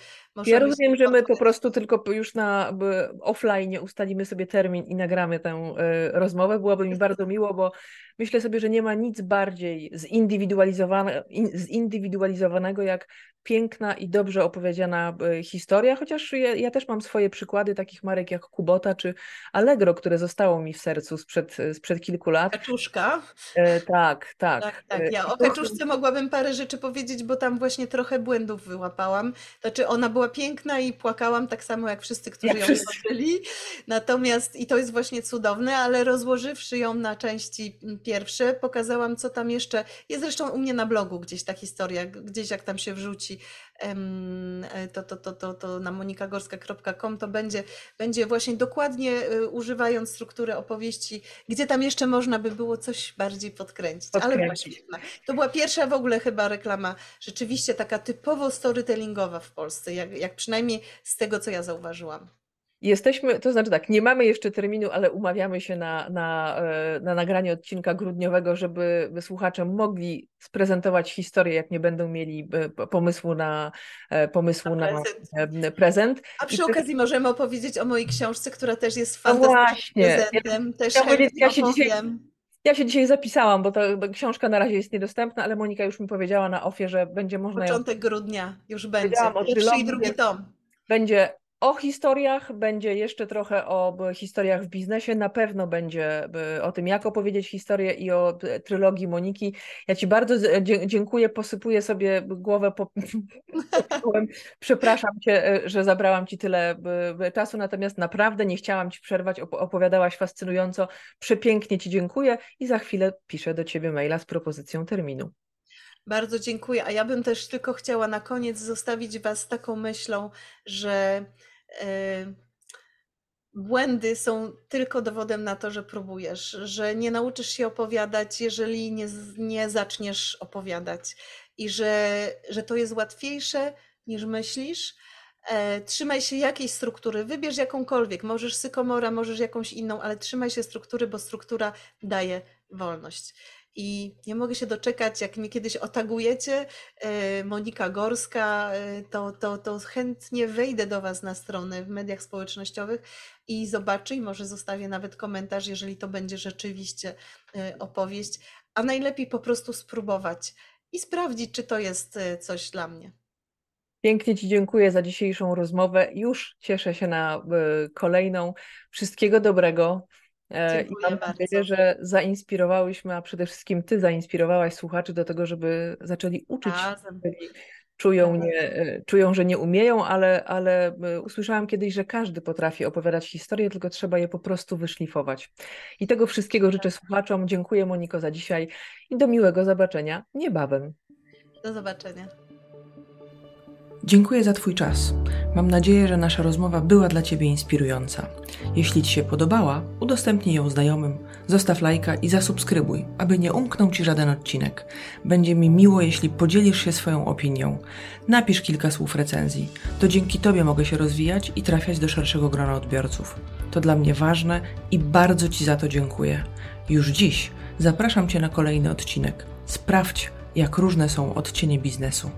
S1: Ja rozumiem, że my po prostu tylko już na offline ustalimy sobie termin i nagramy tę y, rozmowę. Byłoby mi bardzo miło, bo myślę sobie, że nie ma nic bardziej zindywidualizowane, zindywidualizowanego jak piękna i dobrze opowiedziana e, historia, chociaż ja, ja, też mam swoje przykłady takich marek jak Kubota czy Allegro, które zostało mi w sercu sprzed, sprzed kilku lat.
S2: Kaczuszka.
S1: E, tak, tak.
S2: Tak, tak. Ja o Kaczuszce mogłabym parę rzeczy powiedzieć, bo tam właśnie trochę błędów wyłapałam. Znaczy ona była piękna i płakałam tak samo jak wszyscy, którzy jak ją zobaczyli. Natomiast i to jest właśnie cudowne, ale rozłożywszy ją na części pierwsze, pokazałam co tam jeszcze. Jest zresztą u mnie na blogu gdzieś ta historia, gdzieś jak tam się wrzuci to, to, to, to, to na monikagorska.com to będzie, będzie właśnie dokładnie używając struktury opowieści, gdzie tam jeszcze można by było coś bardziej podkręcić. podkręcić. Ale to była pierwsza w ogóle chyba reklama, rzeczywiście taka typowo storytellingowa w Polsce, jak, jak przynajmniej z tego, co ja zauważyłam.
S1: Jesteśmy, to znaczy tak, nie mamy jeszcze terminu, ale umawiamy się na, na, e, na nagranie odcinka grudniowego, żeby słuchacze mogli sprezentować historię, jak nie będą mieli e, pomysłu na, e, pomysłu na, prezent. prezent.
S2: A przy I okazji to... możemy opowiedzieć o mojej książce, która też jest no fantastycznym prezentem. Też ja, ja, się dzisiaj,
S1: ja się dzisiaj zapisałam, bo ta książka na razie jest niedostępna, ale Monika już mi powiedziała na ofie, że będzie można
S2: Początek ją... grudnia już będzie. Pierwszy i drugi tom.
S1: Będzie o historiach, będzie jeszcze trochę o historiach w biznesie, na pewno będzie o tym, jak opowiedzieć historię i o trylogii Moniki. Ja Ci bardzo dziękuję, posypuję sobie głowę po... Przepraszam Cię, e, że zabrałam Ci tyle czasu, natomiast naprawdę nie chciałam Ci przerwać, opowiadałaś fascynująco, przepięknie Ci dziękuję i za chwilę piszę do Ciebie maila z propozycją terminu.
S2: Bardzo dziękuję. A ja bym też tylko chciała na koniec zostawić Was taką myślą, że yy, błędy są tylko dowodem na to, że próbujesz, że nie nauczysz się opowiadać, jeżeli nie, nie zaczniesz opowiadać i że, że to jest łatwiejsze niż myślisz. E, trzymaj się jakiejś struktury, wybierz jakąkolwiek, możesz sykomora, możesz jakąś inną, ale trzymaj się struktury, bo struktura daje wolność i nie mogę się doczekać, jak mnie kiedyś otagujecie, e, Monika Gorska, e, to, to, to chętnie wejdę do Was na stronę w mediach społecznościowych i zobaczę i może zostawię nawet komentarz, jeżeli to będzie rzeczywiście e, opowieść, a najlepiej po prostu spróbować i sprawdzić, czy to jest coś dla mnie.
S1: Pięknie Ci dziękuję za dzisiejszą rozmowę. Już cieszę się na kolejną. Wszystkiego dobrego.
S2: E, I mam nadzieję,
S1: że zainspirowałyśmy, a przede wszystkim Ty zainspirowałaś słuchaczy do tego, żeby zaczęli uczyć się. Czują, nie, e, czują, że nie umieją, ale, ale e, usłyszałam kiedyś, że każdy potrafi opowiadać historię, tylko trzeba je po prostu wyszlifować. I tego wszystkiego życzę tak. słuchaczom. Dziękuję Moniko za dzisiaj i do miłego zobaczenia niebawem.
S2: Do zobaczenia.
S1: Dziękuję za Twój czas. Mam nadzieję, że nasza rozmowa była dla Ciebie inspirująca. Jeśli Ci się podobała, udostępnij ją znajomym, zostaw lajka i zasubskrybuj, aby nie umknął Ci żaden odcinek. Będzie mi miło, jeśli podzielisz się swoją opinią. Napisz kilka słów recenzji. To dzięki Tobie mogę się rozwijać i trafiać do szerszego grona odbiorców. To dla mnie ważne i bardzo Ci za to dziękuję. Już dziś zapraszam Cię na kolejny odcinek. Sprawdź, jak różne są odcienie biznesu.